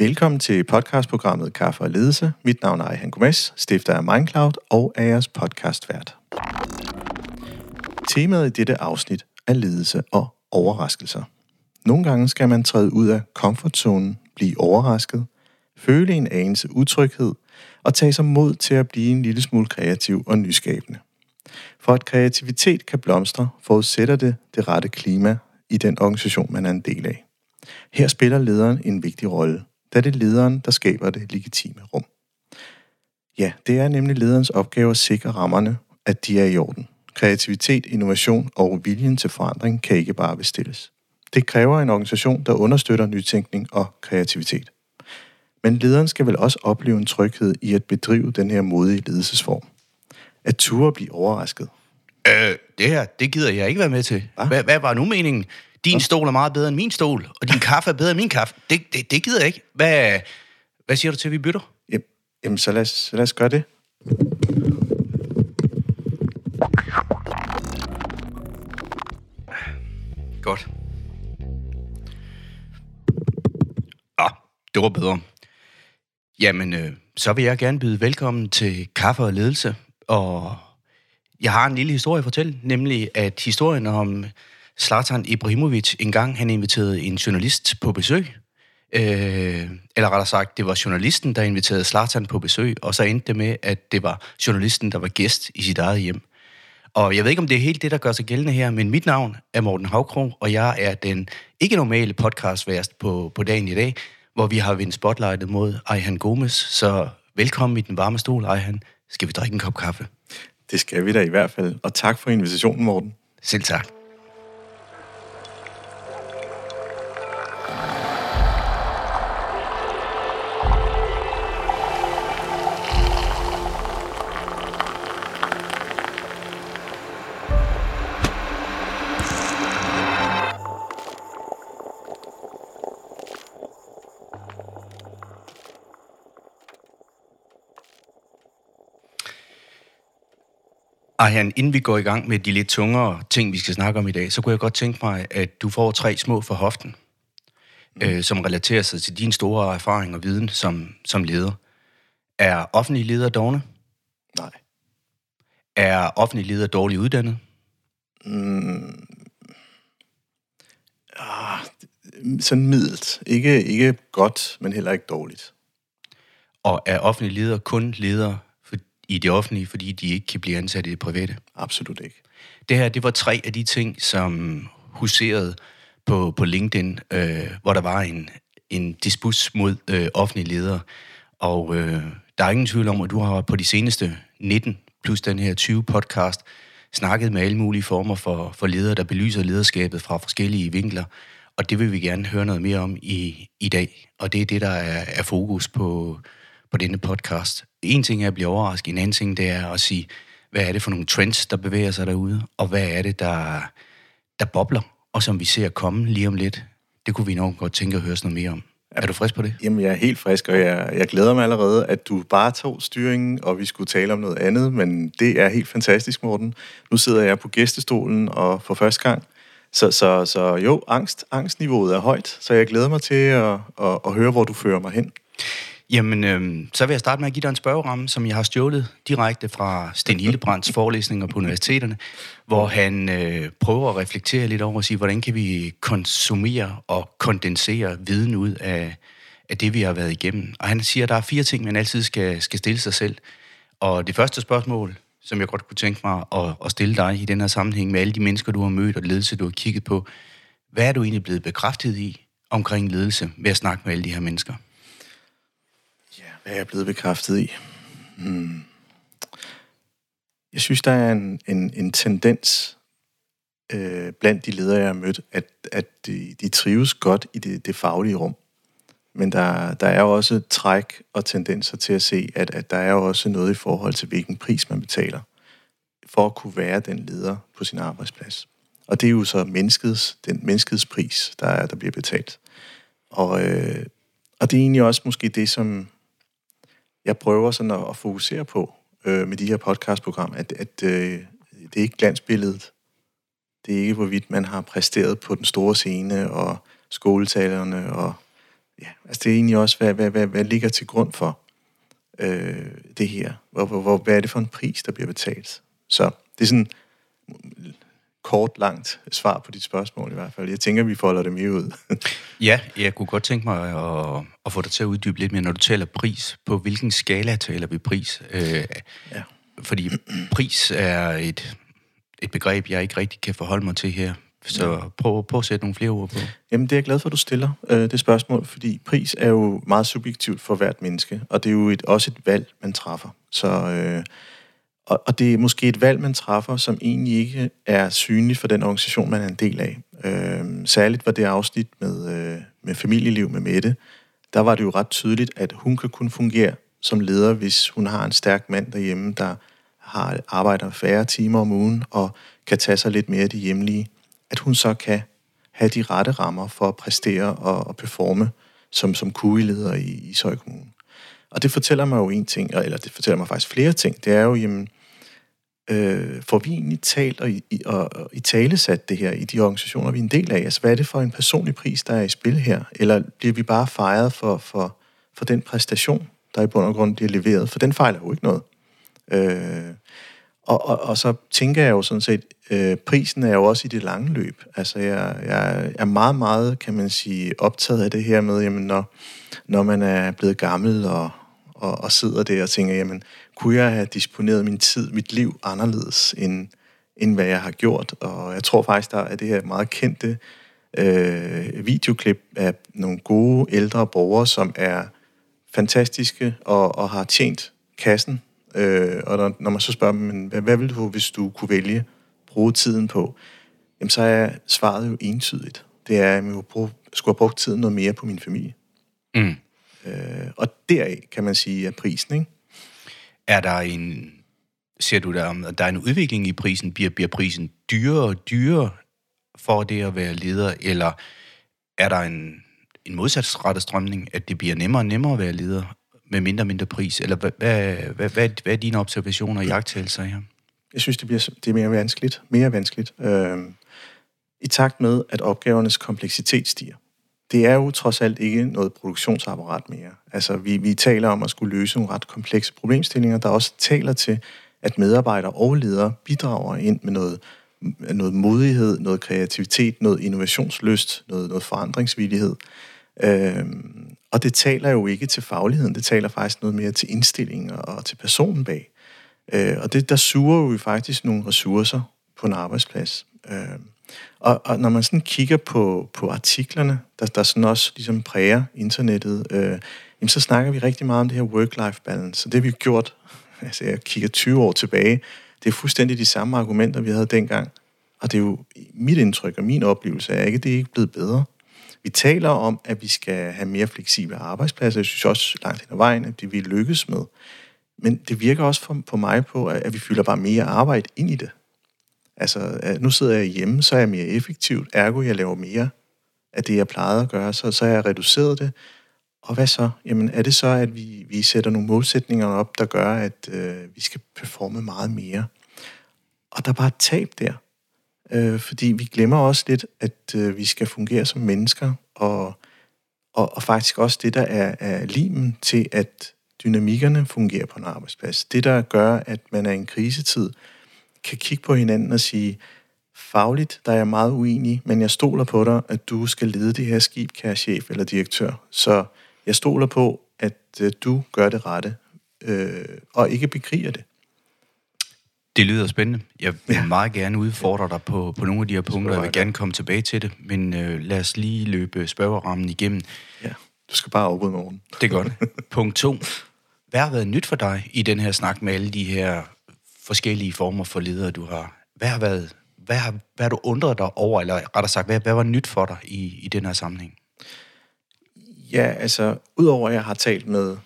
Velkommen til podcastprogrammet Kaffe og Ledelse. Mit navn er Ejhan Gomes, stifter af Mindcloud og er jeres podcastvært. Temaet i dette afsnit er ledelse og overraskelser. Nogle gange skal man træde ud af komfortzonen, blive overrasket, føle en anelse utryghed og tage sig mod til at blive en lille smule kreativ og nyskabende. For at kreativitet kan blomstre, forudsætter det det rette klima i den organisation, man er en del af. Her spiller lederen en vigtig rolle, da det er lederen, der skaber det legitime rum. Ja, det er nemlig lederens opgave at sikre rammerne, at de er i orden. Kreativitet, innovation og viljen til forandring kan ikke bare bestilles. Det kræver en organisation, der understøtter nytænkning og kreativitet. Men lederen skal vel også opleve en tryghed i at bedrive den her modige ledelsesform. At ture blive overrasket. Øh, det her, det gider jeg ikke være med til. Hvad, hvad var nu meningen? Din stol er meget bedre end min stol, og din kaffe er bedre end min kaffe. Det, det, det gider jeg ikke. Hvad, hvad siger du til, at vi bytter? Jamen, så lad os, så lad os gøre det. Godt. Ah, det var bedre. Jamen, øh, så vil jeg gerne byde velkommen til Kaffe og Ledelse. Og jeg har en lille historie at fortælle, nemlig at historien om Zlatan Ibrahimovic engang han inviterede en journalist på besøg. Øh, eller rettere sagt, det var journalisten, der inviterede Zlatan på besøg, og så endte det med, at det var journalisten, der var gæst i sit eget hjem. Og jeg ved ikke, om det er helt det, der gør sig gældende her, men mit navn er Morten Havkro, og jeg er den ikke normale podcastværst på, på dagen i dag, hvor vi har vendt spotlightet mod Ejhan Gomes. Så velkommen i den varme stol, Ejhan. Skal vi drikke en kop kaffe? Det skal vi da i hvert fald. Og tak for invitationen, Morten. Selv tak. Arjan, inden vi går i gang med de lidt tungere ting, vi skal snakke om i dag, så kunne jeg godt tænke mig, at du får tre små for hoften, mm. øh, som relaterer sig til din store erfaring og viden som, som leder. Er offentlig leder dogne? Nej. Er offentlig leder dårligt uddannet? Mm. Ah, sådan middelt. Ikke, ikke godt, men heller ikke dårligt. Og er offentlig leder kun leder i det offentlige, fordi de ikke kan blive ansat i det private? Absolut ikke. Det her, det var tre af de ting, som huserede på, på LinkedIn, øh, hvor der var en, en disput mod øh, offentlige ledere. Og øh, der er ingen tvivl om, at du har på de seneste 19 plus den her 20 podcast snakket med alle mulige former for, for ledere, der belyser lederskabet fra forskellige vinkler. Og det vil vi gerne høre noget mere om i, i dag. Og det er det, der er, er fokus på, på denne podcast. En ting er at blive overrasket, en anden ting det er at sige, hvad er det for nogle trends, der bevæger sig derude, og hvad er det, der, der bobler, og som vi ser komme lige om lidt. Det kunne vi nok godt tænke at høre noget mere om. Er du frisk på det? Jamen, jeg er helt frisk, og jeg, jeg glæder mig allerede, at du bare tog styringen, og vi skulle tale om noget andet, men det er helt fantastisk, Morten. Nu sidder jeg på gæstestolen, og for første gang, så, så, så jo, angst, angstniveauet er højt, så jeg glæder mig til at, at, at høre, hvor du fører mig hen. Jamen, øh, så vil jeg starte med at give dig en spørgeramme, som jeg har stjålet direkte fra Sten Hildebrands forelæsninger på universiteterne, hvor han øh, prøver at reflektere lidt over og sige, hvordan kan vi konsumere og kondensere viden ud af, af det, vi har været igennem. Og han siger, at der er fire ting, man altid skal, skal stille sig selv. Og det første spørgsmål, som jeg godt kunne tænke mig at, at stille dig i den her sammenhæng med alle de mennesker, du har mødt og ledelse, du har kigget på. Hvad er du egentlig blevet bekræftet i omkring ledelse ved at snakke med alle de her mennesker? Ja, Hvad er jeg blevet bekræftet i? Hmm. Jeg synes, der er en, en, en tendens øh, blandt de ledere, jeg har mødt, at, at de, de trives godt i det, det faglige rum. Men der, der er også træk og tendenser til at se, at, at der er også noget i forhold til, hvilken pris man betaler for at kunne være den leder på sin arbejdsplads. Og det er jo så menneskets, den menneskets pris, der, er, der bliver betalt. Og, øh, og det er egentlig også måske det, som, jeg prøver sådan at, at fokusere på øh, med de her podcastprogram, at, at øh, det er ikke glansbilledet. Det er ikke, hvorvidt man har præsteret på den store scene, og skoletalerne, og ja, altså det er egentlig også, hvad, hvad, hvad, hvad ligger til grund for øh, det her? Hvor, hvor, hvor, hvad er det for en pris, der bliver betalt? Så det er sådan kort, langt svar på dit spørgsmål i hvert fald. Jeg tænker, vi folder det mere ud. ja, jeg kunne godt tænke mig at, at få dig til at uddybe lidt mere, når du taler pris. På hvilken skala taler vi pris? Øh, ja. Fordi pris er et, et begreb, jeg ikke rigtig kan forholde mig til her. Så ja. prøv, prøv at sætte nogle flere ord på. Jamen, det er jeg glad for, at du stiller øh, det spørgsmål, fordi pris er jo meget subjektivt for hvert menneske, og det er jo et, også et valg, man træffer. Så, øh, og, og det er måske et valg, man træffer, som egentlig ikke er synligt for den organisation, man er en del af. Øh, særligt var det afsnit med, øh, med familieliv med Mette, der var det jo ret tydeligt, at hun kan kun fungere som leder, hvis hun har en stærk mand derhjemme, der har arbejder færre timer om ugen og kan tage sig lidt mere af det hjemlige at hun så kan have de rette rammer for at præstere og, og performe som, som QI-leder i, i Søj Kommune. Og det fortæller mig jo en ting, eller det fortæller mig faktisk flere ting. Det er jo, jamen, øh, får vi egentlig talt og, i, og, og i talesat det her i de organisationer, vi er en del af? Altså, hvad er det for en personlig pris, der er i spil her? Eller bliver vi bare fejret for, for, for den præstation, der i bund og grund bliver leveret? For den fejler jo ikke noget. Øh, og, og, og så tænker jeg jo sådan set, øh, prisen er jo også i det lange løb. Altså jeg, jeg er meget, meget, kan man sige, optaget af det her med, jamen når, når man er blevet gammel og, og, og sidder der og tænker, jamen kunne jeg have disponeret min tid, mit liv anderledes, end, end hvad jeg har gjort? Og jeg tror faktisk, der er det her meget kendte øh, videoklip af nogle gode ældre borgere, som er fantastiske og, og har tjent kassen Øh, og når, når man så spørger dem, men hvad, hvad ville du, hvis du kunne vælge bruge tiden på? Jamen, så er svaret jo entydigt. Det er, at jeg skulle have brugt tiden noget mere på min familie. Mm. Øh, og deraf kan man sige, at prisen, ikke? Er der en, ser du der, at der er en udvikling i prisen? Bliver, bliver prisen dyrere og dyrere for det at være leder, eller er der en, en modsatrettet strømning, at det bliver nemmere og nemmere at være leder? med mindre og mindre pris? Eller hvad, hvad, hvad, hvad, hvad er dine observationer og jagttagelser her? Jeg synes, det bliver det er mere vanskeligt. Mere vanskeligt. Øh, I takt med, at opgavernes kompleksitet stiger. Det er jo trods alt ikke noget produktionsapparat mere. Altså, vi, vi taler om at skulle løse nogle ret komplekse problemstillinger, der også taler til, at medarbejdere og ledere bidrager ind med noget, noget modighed, noget kreativitet, noget innovationslyst, noget, noget forandringsvillighed. Øhm, og det taler jo ikke til fagligheden, det taler faktisk noget mere til indstillingen og til personen bag. Øh, og det, der suger jo faktisk nogle ressourcer på en arbejdsplads. Øh, og, og når man sådan kigger på, på artiklerne, der, der sådan også ligesom præger internettet, øh, jamen så snakker vi rigtig meget om det her work-life balance. Og det har vi gjort, altså jeg kigger 20 år tilbage, det er fuldstændig de samme argumenter, vi havde dengang. Og det er jo mit indtryk og min oplevelse er ikke, at det er ikke blevet bedre. Vi taler om, at vi skal have mere fleksible arbejdspladser. Jeg synes også langt hen ad vejen, at det vi lykkes med. Men det virker også for, på mig på, at vi fylder bare mere arbejde ind i det. Altså, øh, nu sidder jeg hjemme, så er jeg mere effektivt. Ergo, jeg laver mere af det, jeg plejede at gøre. Så, så har jeg reduceret det. Og hvad så? Jamen, er det så, at vi, vi sætter nogle målsætninger op, der gør, at øh, vi skal performe meget mere? Og der er bare et tab der øh, fordi vi glemmer også lidt, at øh, vi skal fungere som mennesker, og, og, og faktisk også det, der er, er limen til, at dynamikkerne fungerer på en arbejdsplads. Det, der gør, at man er i en krisetid, kan kigge på hinanden og sige, fagligt, der er jeg meget uenig, men jeg stoler på dig, at du skal lede det her skib, kære chef eller direktør. Så jeg stoler på, at øh, du gør det rette, øh, og ikke bekriger det. Det lyder spændende. Jeg vil ja. meget gerne udfordre dig på, på nogle af de her punkter. Jeg vil gerne komme tilbage til det, men øh, lad os lige løbe spørgerammen igennem. Ja, du skal bare afbryde morgen. Det er godt. Punkt to. Hvad har været nyt for dig i den her snak med alle de her forskellige former for ledere, du har? Hvad har været hvad har, hvad har du undret dig over, eller rettere sagt, hvad, hvad var nyt for dig i, i den her sammenhæng? Ja, altså, udover at jeg har talt med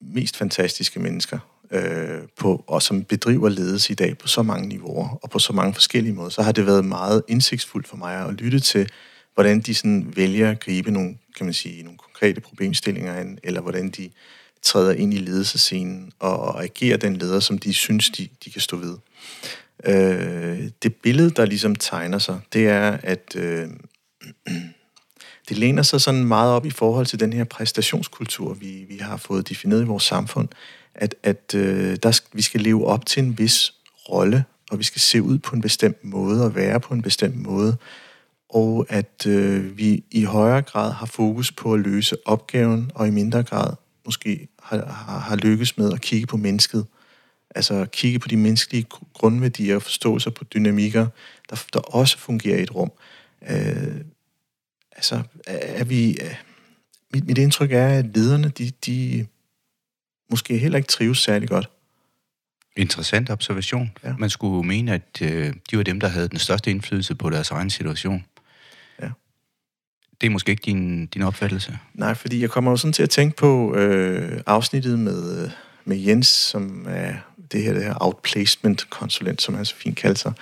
mest fantastiske mennesker, øh, på, og som bedriver ledelse i dag på så mange niveauer og på så mange forskellige måder, så har det været meget indsigtsfuldt for mig at lytte til, hvordan de sådan vælger at gribe nogle, kan man sige, nogle konkrete problemstillinger an, eller hvordan de træder ind i ledelsescenen og, og agerer den leder, som de synes, de, de kan stå ved. Øh, det billede, der ligesom tegner sig, det er, at øh, det læner sig sådan meget op i forhold til den her præstationskultur, vi, vi har fået defineret i vores samfund, at, at øh, der, vi skal leve op til en vis rolle, og vi skal se ud på en bestemt måde og være på en bestemt måde, og at øh, vi i højere grad har fokus på at løse opgaven, og i mindre grad måske har, har, har lykkes med at kigge på mennesket. Altså kigge på de menneskelige grundværdier og forståelser på dynamikker, der, der også fungerer i et rum. Øh, altså, er vi... mit, mit indtryk er, at lederne, de, de måske heller ikke trives særlig godt. Interessant observation. Ja. Man skulle mene, at øh, de var dem, der havde den største indflydelse på deres egen situation. Det er måske ikke din, din opfattelse? Nej, fordi jeg kommer jo sådan til at tænke på øh, afsnittet med, øh, med Jens, som er det her, det her outplacement-konsulent, som han så fint kalder sig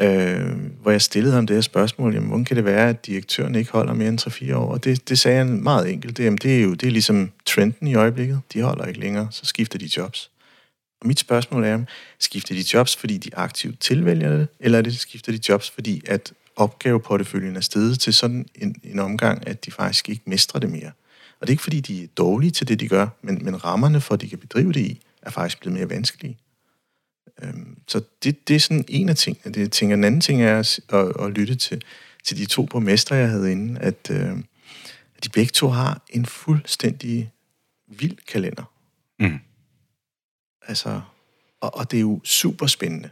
øh, hvor jeg stillede ham det her spørgsmål, jamen, hvordan kan det være, at direktøren ikke holder mere end 3-4 år? Og det, det sagde han meget enkelt, det, jamen, det er jo det er ligesom trenden i øjeblikket. De holder ikke længere, så skifter de jobs. Og mit spørgsmål er, skifter de jobs, fordi de aktivt tilvælger det, eller er det, skifter de jobs, fordi at opgaveporteføljen er steget til sådan en, en omgang, at de faktisk ikke mestrer det mere. Og det er ikke, fordi de er dårlige til det, de gør, men, men rammerne for, at de kan bedrive det i, er faktisk blevet mere vanskelige. Øhm, så det, det er sådan en af tingene. Det, jeg tænker, en anden ting er at, at, at lytte til, til de to borgmestre, jeg havde inde, at, øh, at de begge to har en fuldstændig vild kalender. Mm. Altså, og, og det er jo super spændende.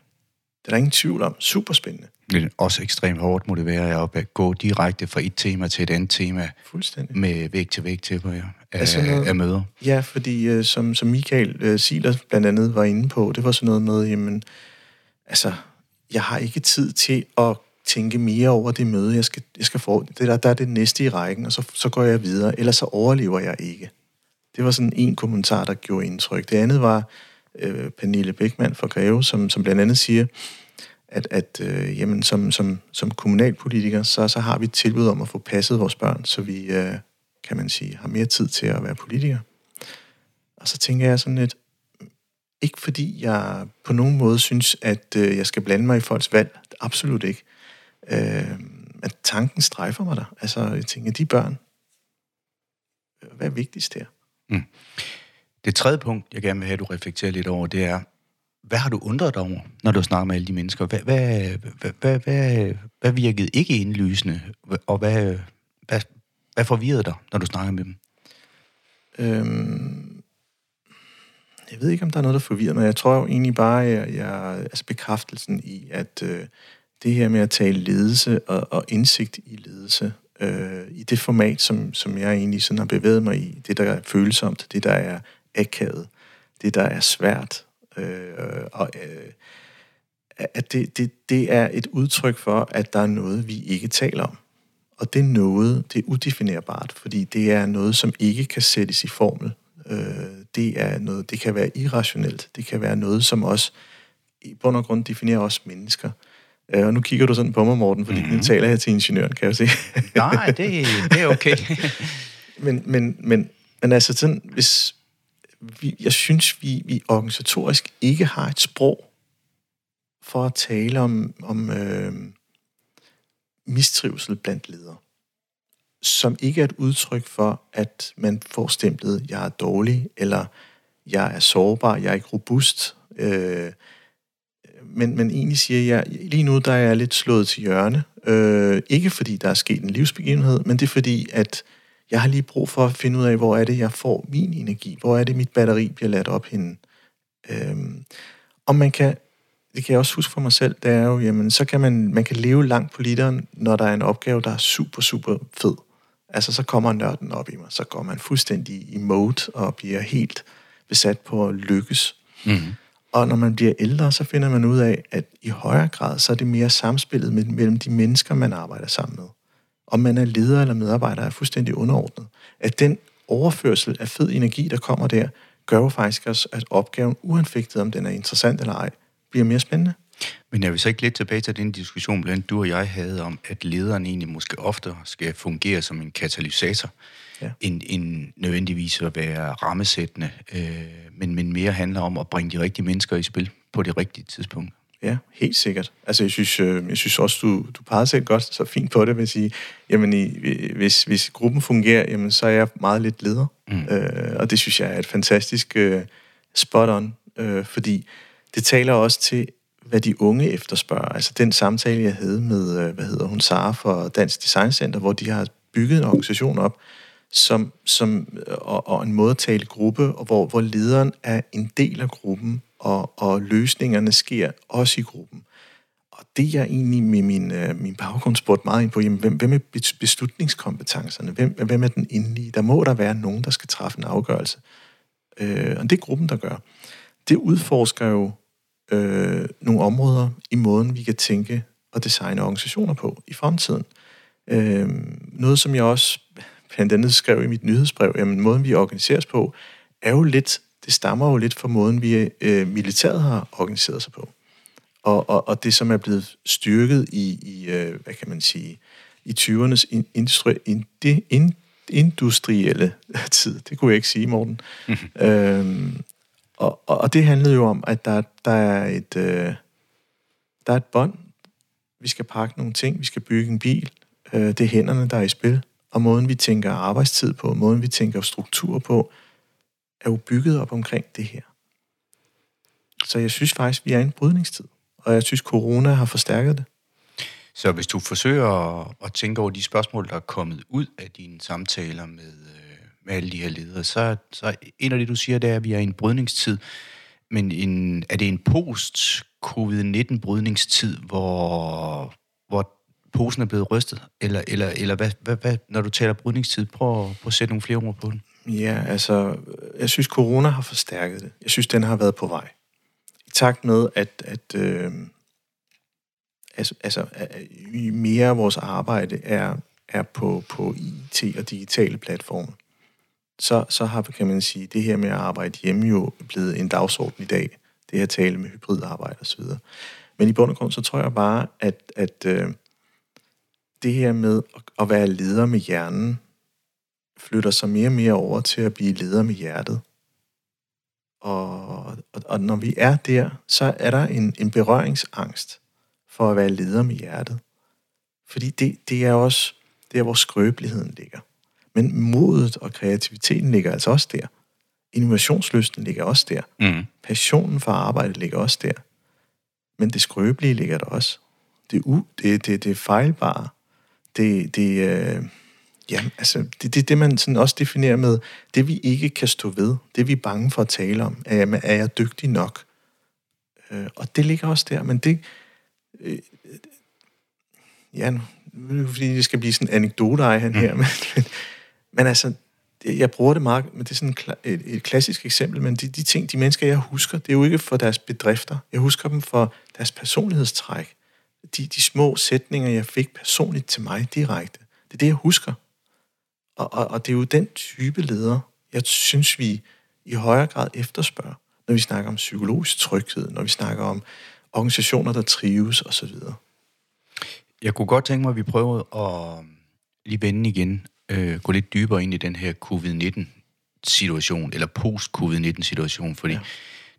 Det er der ingen tvivl om. Super spændende. Det også ekstremt hårdt motiveret jeg op at gå direkte fra et tema til et andet tema. Fuldstændig. Med væg til væg til af, altså noget, af møder. Ja, fordi uh, som, som Michael uh, Siler blandt andet var inde på, det var sådan noget med, jamen, altså, jeg har ikke tid til at tænke mere over det møde, jeg skal, jeg skal få. Det der, der er det næste i rækken, og så, så går jeg videre, ellers så overlever jeg ikke. Det var sådan en kommentar, der gjorde indtryk. Det andet var uh, Pernille Beckmann fra Greve, som, som blandt andet siger, at, at øh, jamen, som, som, som kommunalpolitiker, så, så har vi et tilbud om at få passet vores børn, så vi, øh, kan man sige, har mere tid til at være politiker. Og så tænker jeg sådan lidt, ikke fordi jeg på nogen måde synes, at øh, jeg skal blande mig i folks valg. Absolut ikke. Øh, at tanken strejfer mig der. Altså, jeg tænker, de børn, hvad er vigtigst her? Mm. Det tredje punkt, jeg gerne vil have, at du reflekterer lidt over, det er, hvad har du undret dig over, når du snakker med alle de mennesker? Hvad, hvad, hvad, hvad, hvad, hvad virkede ikke indlysende, og hvad, hvad, hvad forvirrede dig, når du snakker med dem? Øhm, jeg ved ikke, om der er noget, der forvirrer mig. Jeg tror jo egentlig bare, at jeg, jeg, altså bekræftelsen i, at øh, det her med at tale ledelse og, og indsigt i ledelse, øh, i det format, som, som jeg egentlig sådan har bevæget mig i, det der er følsomt, det der er akavet, det der er svært, Øh, og øh, at det, det, det er et udtryk for, at der er noget, vi ikke taler om. Og det er noget, det er udefinerbart, fordi det er noget, som ikke kan sættes i formel. Øh, det er noget, det kan være irrationelt. Det kan være noget, som også i bund og grund definerer os mennesker. Øh, og nu kigger du sådan på mig, Morten, fordi mm-hmm. nu taler jeg til ingeniøren, kan jeg se. Nej, det, det er okay. men, men, men, men altså sådan, hvis, vi, jeg synes, vi, vi organisatorisk ikke har et sprog for at tale om, om øh, mistrivsel blandt ledere, som ikke er et udtryk for, at man får stemplet, jeg er dårlig, eller jeg er sårbar, jeg er ikke robust, øh, men, men egentlig siger jeg, lige nu der er jeg lidt slået til hjørne. Øh, ikke fordi der er sket en livsbegivenhed, men det er fordi, at jeg har lige brug for at finde ud af, hvor er det, jeg får min energi? Hvor er det, mit batteri bliver ladt op henne? Øhm, og man kan, det kan jeg også huske for mig selv, det er jo, jamen, så kan man, man kan leve langt på literen, når der er en opgave, der er super, super fed. Altså, så kommer nørden op i mig, så går man fuldstændig i mode og bliver helt besat på at lykkes. Mm-hmm. Og når man bliver ældre, så finder man ud af, at i højere grad, så er det mere samspillet mellem de mennesker, man arbejder sammen med om man er leder eller medarbejder, er fuldstændig underordnet. At den overførsel af fed energi, der kommer der, gør jo faktisk også, at opgaven, uanfægtet om den er interessant eller ej, bliver mere spændende. Men jeg vil så ikke lidt tilbage til den diskussion, blandt du og jeg havde om, at lederen egentlig måske ofte skal fungere som en katalysator, ja. end, end nødvendigvis at være rammesættende, øh, men, men mere handler om at bringe de rigtige mennesker i spil på det rigtige tidspunkt. Ja, helt sikkert. Altså, jeg synes, øh, jeg synes også, du, du pegede selv godt så fint på det, vil sige, jamen, i, hvis, hvis gruppen fungerer, jamen, så er jeg meget lidt leder. Mm. Øh, og det synes jeg er et fantastisk øh, spot on, øh, fordi det taler også til, hvad de unge efterspørger. Altså den samtale, jeg havde med, øh, hvad hedder hun, Sara fra Dansk Design Center, hvor de har bygget en organisation op, som, som, og, og en måde at tale gruppe, og hvor, hvor lederen er en del af gruppen, og, og løsningerne sker også i gruppen. Og det jeg egentlig med min, øh, min baggrund spurgte meget ind på, jamen, hvem, hvem er beslutningskompetencerne? Hvem, hvem er den endelige? Der må der være nogen, der skal træffe en afgørelse. Øh, og det er gruppen, der gør. Det udforsker jo øh, nogle områder i måden, vi kan tænke og designe organisationer på i fremtiden. Øh, noget, som jeg også blandt andet skrev i mit nyhedsbrev, jamen måden, vi organiseres på, er jo lidt, det stammer jo lidt fra måden, vi øh, militæret har organiseret sig på. Og, og, og det, som er blevet styrket i, i øh, hvad kan man sige, i 20'ernes industri, ind, industrielle tid. Det kunne jeg ikke sige, Morten. Mm-hmm. Øhm, og, og, og det handlede jo om, at der, der er et øh, der er et bånd. Vi skal pakke nogle ting, vi skal bygge en bil. Øh, det er hænderne, der er i spil. Og måden, vi tænker arbejdstid på, måden, vi tænker struktur på, er jo bygget op omkring det her. Så jeg synes faktisk, vi er i en brydningstid. Og jeg synes, corona har forstærket det. Så hvis du forsøger at tænke over de spørgsmål, der er kommet ud af dine samtaler med, øh, med alle de her ledere, så, så en af det, du siger, det er, at vi er i en brydningstid. Men en, er det en post-covid-19-brydningstid, hvor, hvor posen er blevet rystet? Eller, eller, eller hvad, hvad, hvad, når du taler brydningstid, prøv, prøv at sætte nogle flere ord på den. Ja, altså, jeg synes, corona har forstærket det. Jeg synes, den har været på vej. I takt med, at, at øh, altså, altså, mere af vores arbejde er, er på, på IT og digitale platforme, så, så har, kan man sige, det her med at arbejde hjemme jo blevet en dagsorden i dag. Det her tale med hybridarbejde osv. Men i bund og grund, så tror jeg bare, at, at øh, det her med at være leder med hjernen, flytter sig mere og mere over til at blive leder med hjertet. Og, og, og når vi er der, så er der en, en berøringsangst for at være leder med hjertet. Fordi det, det er også der, hvor skrøbeligheden ligger. Men modet og kreativiteten ligger altså også der. Innovationslysten ligger også der. Mm. Passionen for arbejde ligger også der. Men det skrøbelige ligger der også. Det, u, det, det, det fejlbare. Det, det, øh, ja, altså, det, det det, man sådan også definerer med, det vi ikke kan stå ved, det vi er bange for at tale om. Er jeg, er jeg dygtig nok? Øh, og det ligger også der, men det, øh, ja, nu, fordi det skal blive sådan en anekdote han her, mm. men, men, men altså, jeg bruger det meget, men det er sådan et, et klassisk eksempel, men de, de ting, de mennesker, jeg husker, det er jo ikke for deres bedrifter. Jeg husker dem for deres personlighedstræk. De, de små sætninger, jeg fik personligt til mig direkte. Det er det, jeg husker. Og, og, og det er jo den type leder, jeg synes, vi i højere grad efterspørger, når vi snakker om psykologisk tryghed, når vi snakker om organisationer, der trives osv. Jeg kunne godt tænke mig, at vi prøver at lige vende igen, øh, gå lidt dybere ind i den her covid-19-situation, eller post-covid-19-situation, fordi ja.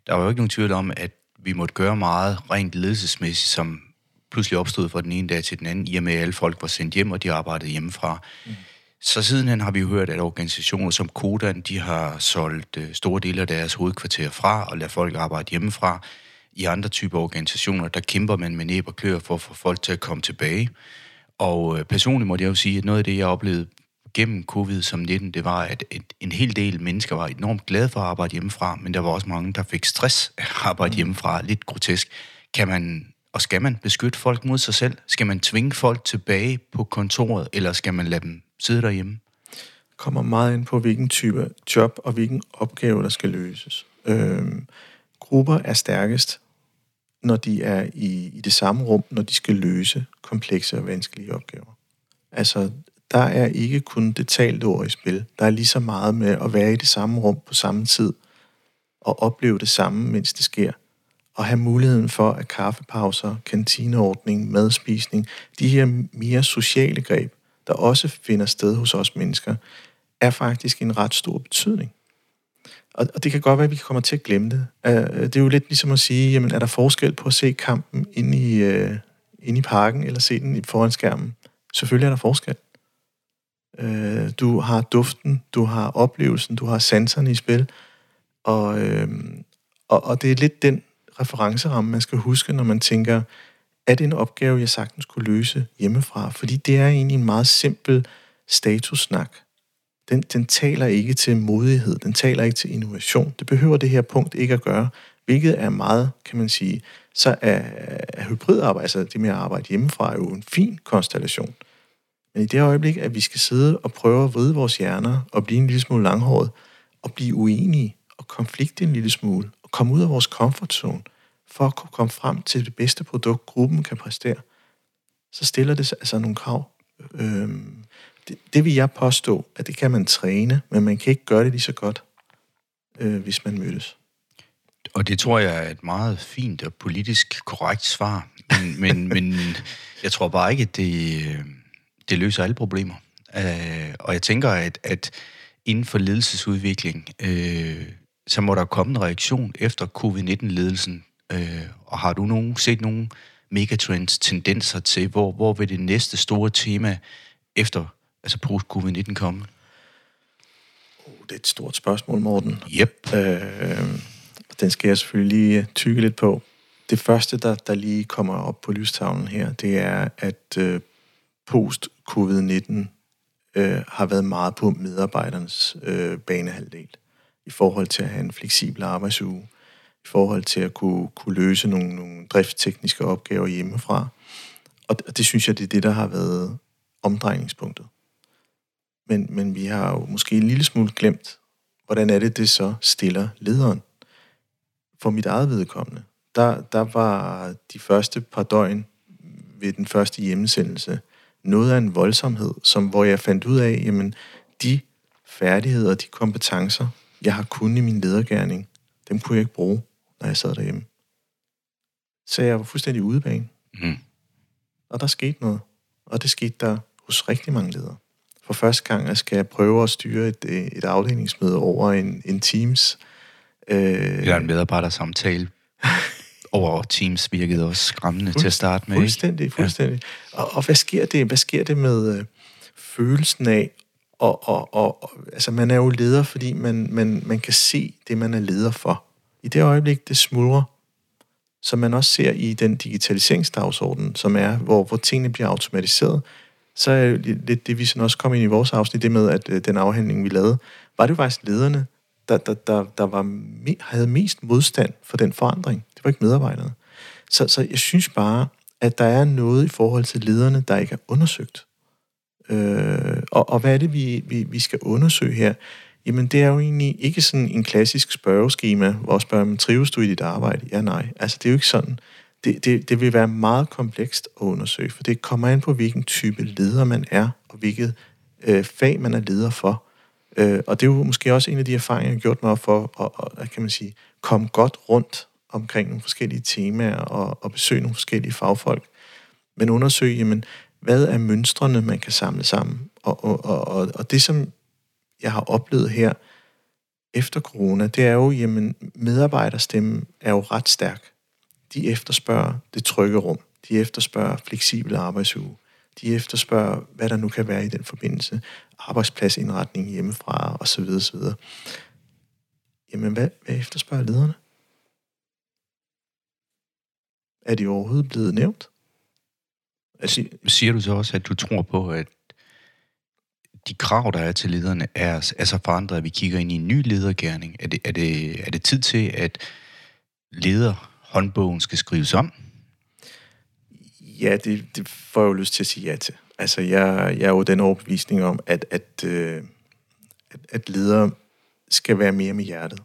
der var jo ikke nogen tvivl om, at vi måtte gøre meget rent ledelsesmæssigt, som pludselig opstod fra den ene dag til den anden, i og med at alle folk var sendt hjem, og de arbejdede hjemmefra. Mm. Så sidenhen har vi jo hørt, at organisationer som Kodan, de har solgt øh, store dele af deres hovedkvarter fra og lader folk arbejde hjemmefra i andre typer organisationer, der kæmper man med næb og klør for at få folk til at komme tilbage. Og øh, personligt må jeg jo sige, at noget af det, jeg oplevede gennem covid-19, det var, at en hel del mennesker var enormt glade for at arbejde hjemmefra, men der var også mange, der fik stress at arbejde mm. hjemmefra. Lidt grotesk. Kan man og skal man beskytte folk mod sig selv? Skal man tvinge folk tilbage på kontoret, eller skal man lade dem sidde derhjemme? Det kommer meget ind på, hvilken type job og hvilken opgave, der skal løses. Øh, grupper er stærkest, når de er i, i det samme rum, når de skal løse komplekse og vanskelige opgaver. Altså, der er ikke kun det talte ord i spil. Der er lige så meget med at være i det samme rum på samme tid og opleve det samme, mens det sker. Og have muligheden for, at kaffepauser, kantineordning, madspisning, de her mere sociale greb, der også finder sted hos os mennesker, er faktisk en ret stor betydning. Og, og det kan godt være, at vi kommer til at glemme det. Uh, det er jo lidt ligesom at sige, jamen er der forskel på at se kampen inde i, øh, uh, inde i parken, eller se den foran skærmen? Selvfølgelig er der forskel. Uh, du har duften, du har oplevelsen, du har sanserne i spil, og, uh, og, og det er lidt den referenceramme, man skal huske, når man tænker, er det en opgave, jeg sagtens kunne løse hjemmefra? Fordi det er egentlig en meget simpel statussnak. Den, den taler ikke til modighed, den taler ikke til innovation. Det behøver det her punkt ikke at gøre, hvilket er meget, kan man sige, så er, er hybridarbejde, altså det med at arbejde hjemmefra, er jo en fin konstellation. Men i det øjeblik, at vi skal sidde og prøve at vride vores hjerner og blive en lille smule langhåret, og blive uenige og konflikte en lille smule, og komme ud af vores comfort zone, for at kunne komme frem til det bedste produkt, gruppen kan præstere, så stiller det altså nogle krav. Øhm, det, det vil jeg påstå, at det kan man træne, men man kan ikke gøre det lige så godt, øh, hvis man mødes. Og det tror jeg er et meget fint og politisk korrekt svar. Men, men, men jeg tror bare ikke, at det, øh, det løser alle problemer. Øh, og jeg tænker, at, at inden for ledelsesudvikling, øh, så må der komme en reaktion efter covid-19-ledelsen Øh, og har du nogen, set nogle megatrends, tendenser til, hvor, hvor vil det næste store tema efter altså post-covid-19 komme? Oh, det er et stort spørgsmål, Morten. Yep. Øh, den skal jeg selvfølgelig lige tykke lidt på. Det første, der, der lige kommer op på lystavlen her, det er, at øh, post-covid-19 øh, har været meget på medarbejdernes øh, banehalvdel i forhold til at have en fleksibel arbejdsuge i forhold til at kunne, kunne løse nogle, nogle driftstekniske opgaver hjemmefra. Og det, det synes jeg, det er det, der har været omdrejningspunktet. Men, men vi har jo måske en lille smule glemt, hvordan er det, det så stiller lederen. For mit eget vedkommende, der, der var de første par døgn ved den første hjemmesendelse noget af en voldsomhed, som, hvor jeg fandt ud af, jamen, de færdigheder, de kompetencer, jeg har kunnet i min ledergærning, dem kunne jeg ikke bruge når jeg sad derhjemme. Så jeg var fuldstændig udebane. Mm. Og der skete noget. Og det skete der hos rigtig mange ledere. For første gang skal jeg prøve at styre et, et afdelingsmøde over en, en Teams. Øh, Eller en medarbejdersamtale over Teams virkede også skræmmende til at starte med. Fuldstændig, fuldstændig. Ja. Og, og hvad sker det? Hvad sker det med øh, følelsen af, og, og, og, altså man er jo leder, fordi man, man, man kan se det, man er leder for i det øjeblik, det smuldrer, som man også ser i den digitaliseringsdagsorden, som er, hvor, hvor tingene bliver automatiseret, så er det lidt det, vi sådan også kom ind i vores afsnit, det med, at øh, den afhandling, vi lavede, var det jo faktisk lederne, der, der, der, der var me, havde mest modstand for den forandring. Det var ikke medarbejderne. Så, så jeg synes bare, at der er noget i forhold til lederne, der ikke er undersøgt. Øh, og, og hvad er det, vi, vi, vi skal undersøge her? Jamen, det er jo egentlig ikke sådan en klassisk spørgeskema, hvor spørger man, trives du i dit arbejde? Ja, nej. Altså, det er jo ikke sådan. Det, det, det vil være meget komplekst at undersøge, for det kommer an på, hvilken type leder man er, og hvilket øh, fag man er leder for. Øh, og det er jo måske også en af de erfaringer, jeg har gjort mig for at, at kan man sige, komme godt rundt omkring nogle forskellige temaer og, og besøge nogle forskellige fagfolk. Men undersøge, jamen, hvad er mønstrene, man kan samle sammen? Og, og, og, og det, som jeg har oplevet her efter corona, det er jo, jamen medarbejderstemmen er jo ret stærk. De efterspørger det trygge rum. De efterspørger fleksibel arbejdsuge. De efterspørger, hvad der nu kan være i den forbindelse. Arbejdspladsindretning hjemmefra osv. osv. Jamen, hvad, hvad efterspørger lederne? Er de overhovedet blevet nævnt? Altså, Siger du så også, at du tror på, at de krav, der er til lederne, er, er så forandret, at vi kigger ind i en ny ledergærning? Er det, er det, er det tid til, at lederhåndbogen skal skrives om? Ja, det, det får jeg jo lyst til at sige ja til. Altså, jeg, jeg er jo den overbevisning om, at, at, øh, at, at ledere skal være mere med hjertet.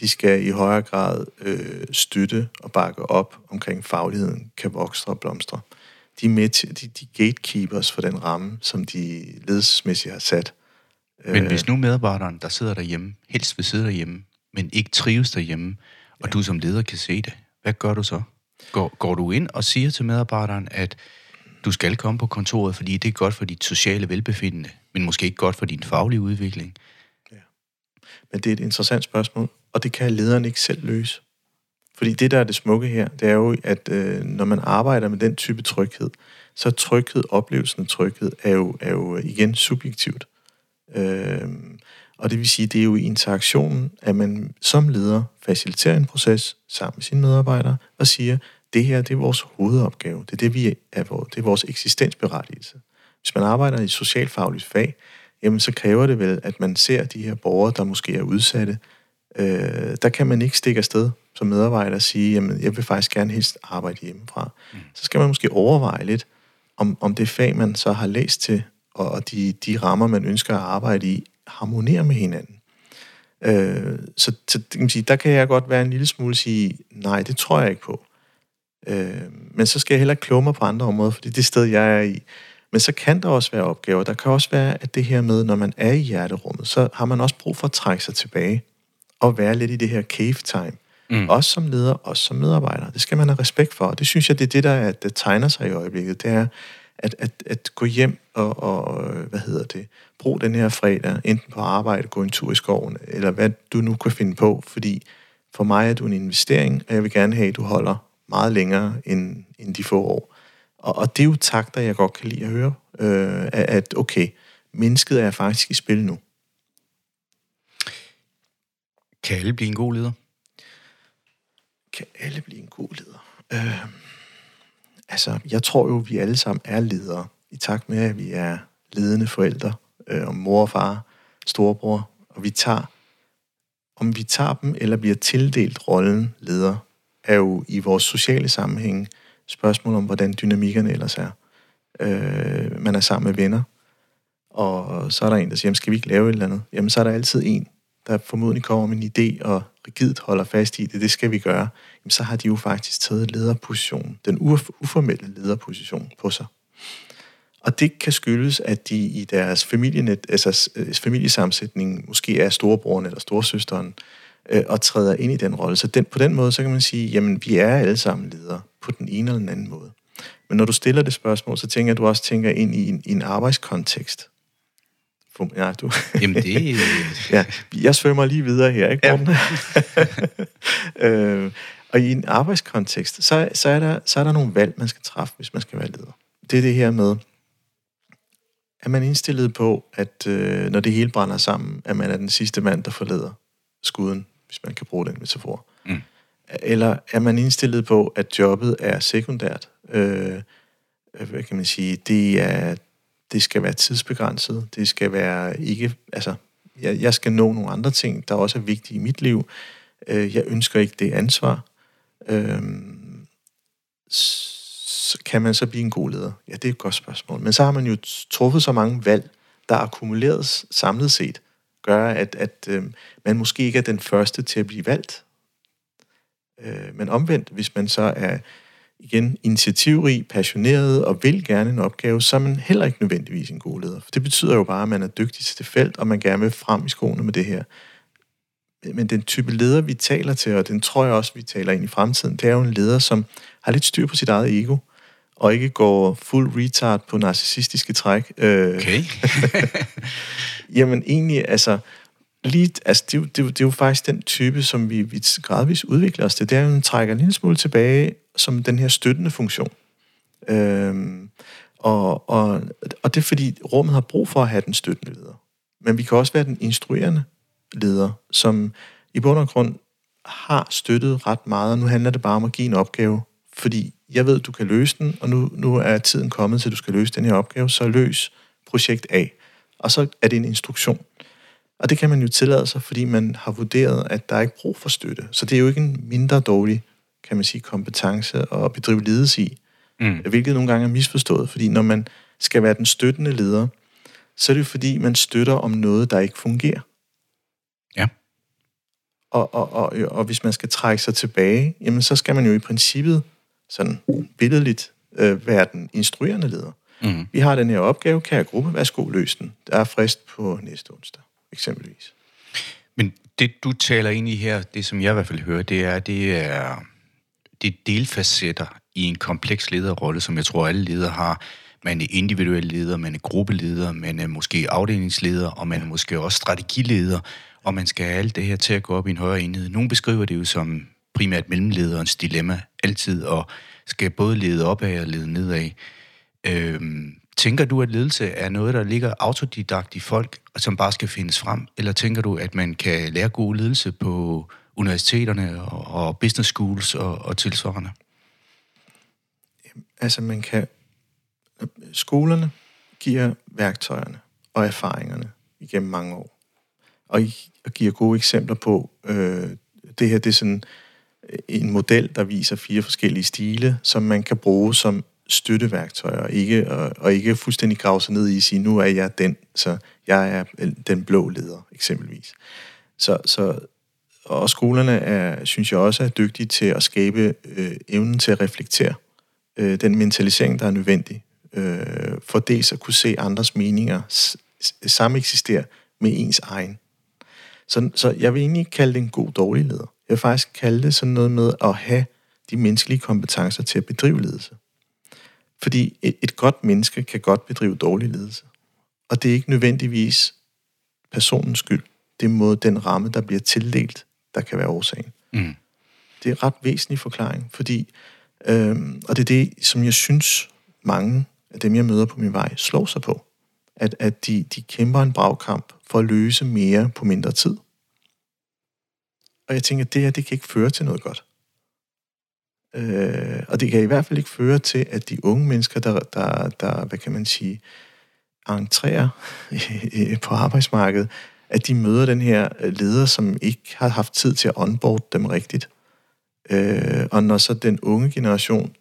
De skal i højere grad øh, støtte og bakke op omkring fagligheden, kan vokse og blomstre de er med til, de, de gatekeepers for den ramme, som de ledelsesmæssigt har sat. Men øh, hvis nu medarbejderen, der sidder derhjemme, helst vil sidde derhjemme, men ikke trives derhjemme, og ja. du som leder kan se det, hvad gør du så? Går, går du ind og siger til medarbejderen, at du skal komme på kontoret, fordi det er godt for dit sociale velbefindende, men måske ikke godt for din faglige udvikling? Ja. Men det er et interessant spørgsmål, og det kan lederen ikke selv løse. Fordi det, der er det smukke her, det er jo, at øh, når man arbejder med den type tryghed, så tryghed, oplevelsen af tryghed, er jo, er jo øh, igen subjektivt. Øh, og det vil sige, det er jo i interaktionen, at man som leder faciliterer en proces sammen med sine medarbejdere og siger, det her det er vores hovedopgave. Det er det, vi er, det er vores eksistensberettigelse. Hvis man arbejder i et socialfagligt fag, jamen så kræver det vel, at man ser de her borgere, der måske er udsatte. Øh, der kan man ikke stikke afsted som medarbejder og sige, jamen jeg vil faktisk gerne helst arbejde hjemmefra. Mm. Så skal man måske overveje lidt, om, om det fag, man så har læst til, og de, de rammer, man ønsker at arbejde i, harmonerer med hinanden. Øh, så, så kan man sige, der kan jeg godt være en lille smule sige, nej, det tror jeg ikke på. Øh, men så skal jeg heller kloge mig på andre områder, fordi det sted, jeg er i. Men så kan der også være opgaver. Der kan også være, at det her med, når man er i hjerterummet, så har man også brug for at trække sig tilbage og være lidt i det her cave time. Mm. Også som leder, også som medarbejder. Det skal man have respekt for. Og det synes jeg, det er det, der, at det tegner sig i øjeblikket. Det er at, at, at gå hjem og, og, hvad hedder det, brug den her fredag, enten på arbejde, gå en tur i skoven, eller hvad du nu kan finde på, fordi for mig er du en investering, og jeg vil gerne have, at du holder meget længere end, end de få år. Og, og det er jo takter, jeg godt kan lide at høre, øh, at okay, mennesket er faktisk i spil nu. Kan alle blive en god leder? Kan alle blive en god leder? Øh, altså, jeg tror jo, vi alle sammen er ledere, i takt med, at vi er ledende forældre, øh, og mor og far, storebror, og vi tager, om vi tager dem, eller bliver tildelt rollen leder, er jo i vores sociale sammenhæng spørgsmål om, hvordan dynamikkerne ellers er. Øh, man er sammen med venner, og så er der en, der siger, jamen, skal vi ikke lave et eller andet? Jamen, så er der altid en, der formodentlig kommer med en idé og rigidt holder fast i det, det skal vi gøre. Jamen, så har de jo faktisk taget lederposition, den uformelle lederposition på sig. Og det kan skyldes, at de i deres familienet, altså øh, familiesammensætning måske er storebroren eller storsøsteren, øh, og træder ind i den rolle. Så den, på den måde, så kan man sige, jamen vi er alle sammen ledere på den ene eller den anden måde. Men når du stiller det spørgsmål, så tænker jeg, at du også tænker ind i en, i en arbejdskontekst. Ja, du. Jamen det... ja, jeg svømmer lige videre her, ikke? Ja. øh, og i en arbejdskontekst, så, så, er der, så er der nogle valg, man skal træffe, hvis man skal være leder. Det er det her med, er man indstillet på, at øh, når det hele brænder sammen, at man er den sidste mand, der forlader skuden, hvis man kan bruge den metafor. Mm. Eller er man indstillet på, at jobbet er sekundært? Øh, hvad kan man sige? Det, er, det skal være tidsbegrænset. Det skal være ikke... Altså, jeg, jeg skal nå nogle andre ting, der også er vigtige i mit liv. Øh, jeg ønsker ikke det ansvar. Øh, kan man så blive en god leder? Ja, det er et godt spørgsmål. Men så har man jo truffet så mange valg, der akkumuleres samlet set, gør, at, at øh, man måske ikke er den første til at blive valgt. Øh, men omvendt, hvis man så er igen initiativrig, passioneret og vil gerne en opgave, så er man heller ikke nødvendigvis en god leder. For det betyder jo bare, at man er dygtig til det felt, og man gerne vil frem i skoene med det her. Men den type leder, vi taler til, og den tror jeg også, vi taler ind i fremtiden, det er jo en leder, som har lidt styr på sit eget ego, og ikke går fuld retard på narcissistiske træk. Øh, okay. jamen egentlig, altså, lige, altså det, det, det er jo faktisk den type, som vi, vi gradvist udvikler os til. Det er at en trækker en lille smule tilbage som den her støttende funktion. Øhm, og, og, og det er fordi, rummet har brug for at have den støttende leder. Men vi kan også være den instruerende leder, som i bund og grund har støttet ret meget, og nu handler det bare om at give en opgave, fordi jeg ved, du kan løse den, og nu, nu er tiden kommet til, at du skal løse den her opgave, så løs projekt A. Og så er det en instruktion. Og det kan man jo tillade sig, fordi man har vurderet, at der er ikke brug for støtte. Så det er jo ikke en mindre dårlig, kan man sige, kompetence at bedrive ledelse i. Mm. Hvilket nogle gange er misforstået, fordi når man skal være den støttende leder, så er det jo fordi, man støtter om noget, der ikke fungerer. Ja. Og, og, og, og hvis man skal trække sig tilbage, jamen så skal man jo i princippet sådan billedligt øh, være den instruerende leder. Mm. Vi har den her opgave, kære gruppe, værsgo, løs den. Der er frist på næste onsdag, eksempelvis. Men det, du taler ind i her, det som jeg i hvert fald hører, det er, det er, det er delfacetter i en kompleks lederrolle, som jeg tror, alle ledere har. Man er individuel leder, man er gruppeleder, man er måske afdelingsleder, og man er måske også strategileder. og man skal have alt det her til at gå op i en højere enhed. Nogle beskriver det jo som primært mellemlederens dilemma, altid, og skal både lede opad og lede nedad. Øhm, tænker du, at ledelse er noget, der ligger autodidakt i folk, og som bare skal findes frem, eller tænker du, at man kan lære god ledelse på universiteterne og, og business schools og, og tilsvarende? Altså man kan... Skolerne giver værktøjerne og erfaringerne igennem mange år. Og, I, og giver gode eksempler på, øh, det her det er sådan en model, der viser fire forskellige stile, som man kan bruge som støtteværktøjer, ikke, og, og ikke fuldstændig grave sig ned i at sige, nu er jeg den, så jeg er den blå leder, eksempelvis. Så, så og skolerne er, synes jeg også er dygtige til at skabe øh, evnen til at reflektere øh, den mentalisering, der er nødvendig, øh, for dels at kunne se andres meninger samme eksistere med ens egen. Så, så jeg vil egentlig kalde det en god dårlig leder. Jeg vil faktisk kalde det sådan noget med at have de menneskelige kompetencer til at bedrive ledelse. Fordi et, et godt menneske kan godt bedrive dårlig ledelse. Og det er ikke nødvendigvis personens skyld. Det er mod den ramme, der bliver tildelt, der kan være årsagen. Mm. Det er en ret væsentlig forklaring, fordi, øhm, og det er det, som jeg synes, mange af dem, jeg møder på min vej, slår sig på. At, at de, de kæmper en bragkamp for at løse mere på mindre tid. Og jeg tænker, at det her, det kan ikke føre til noget godt. Øh, og det kan i hvert fald ikke føre til, at de unge mennesker, der, der, der hvad kan man sige, entrerer på arbejdsmarkedet, at de møder den her øh, leder, som ikke har haft tid til at onboard dem rigtigt. Øh, og når så den unge generation,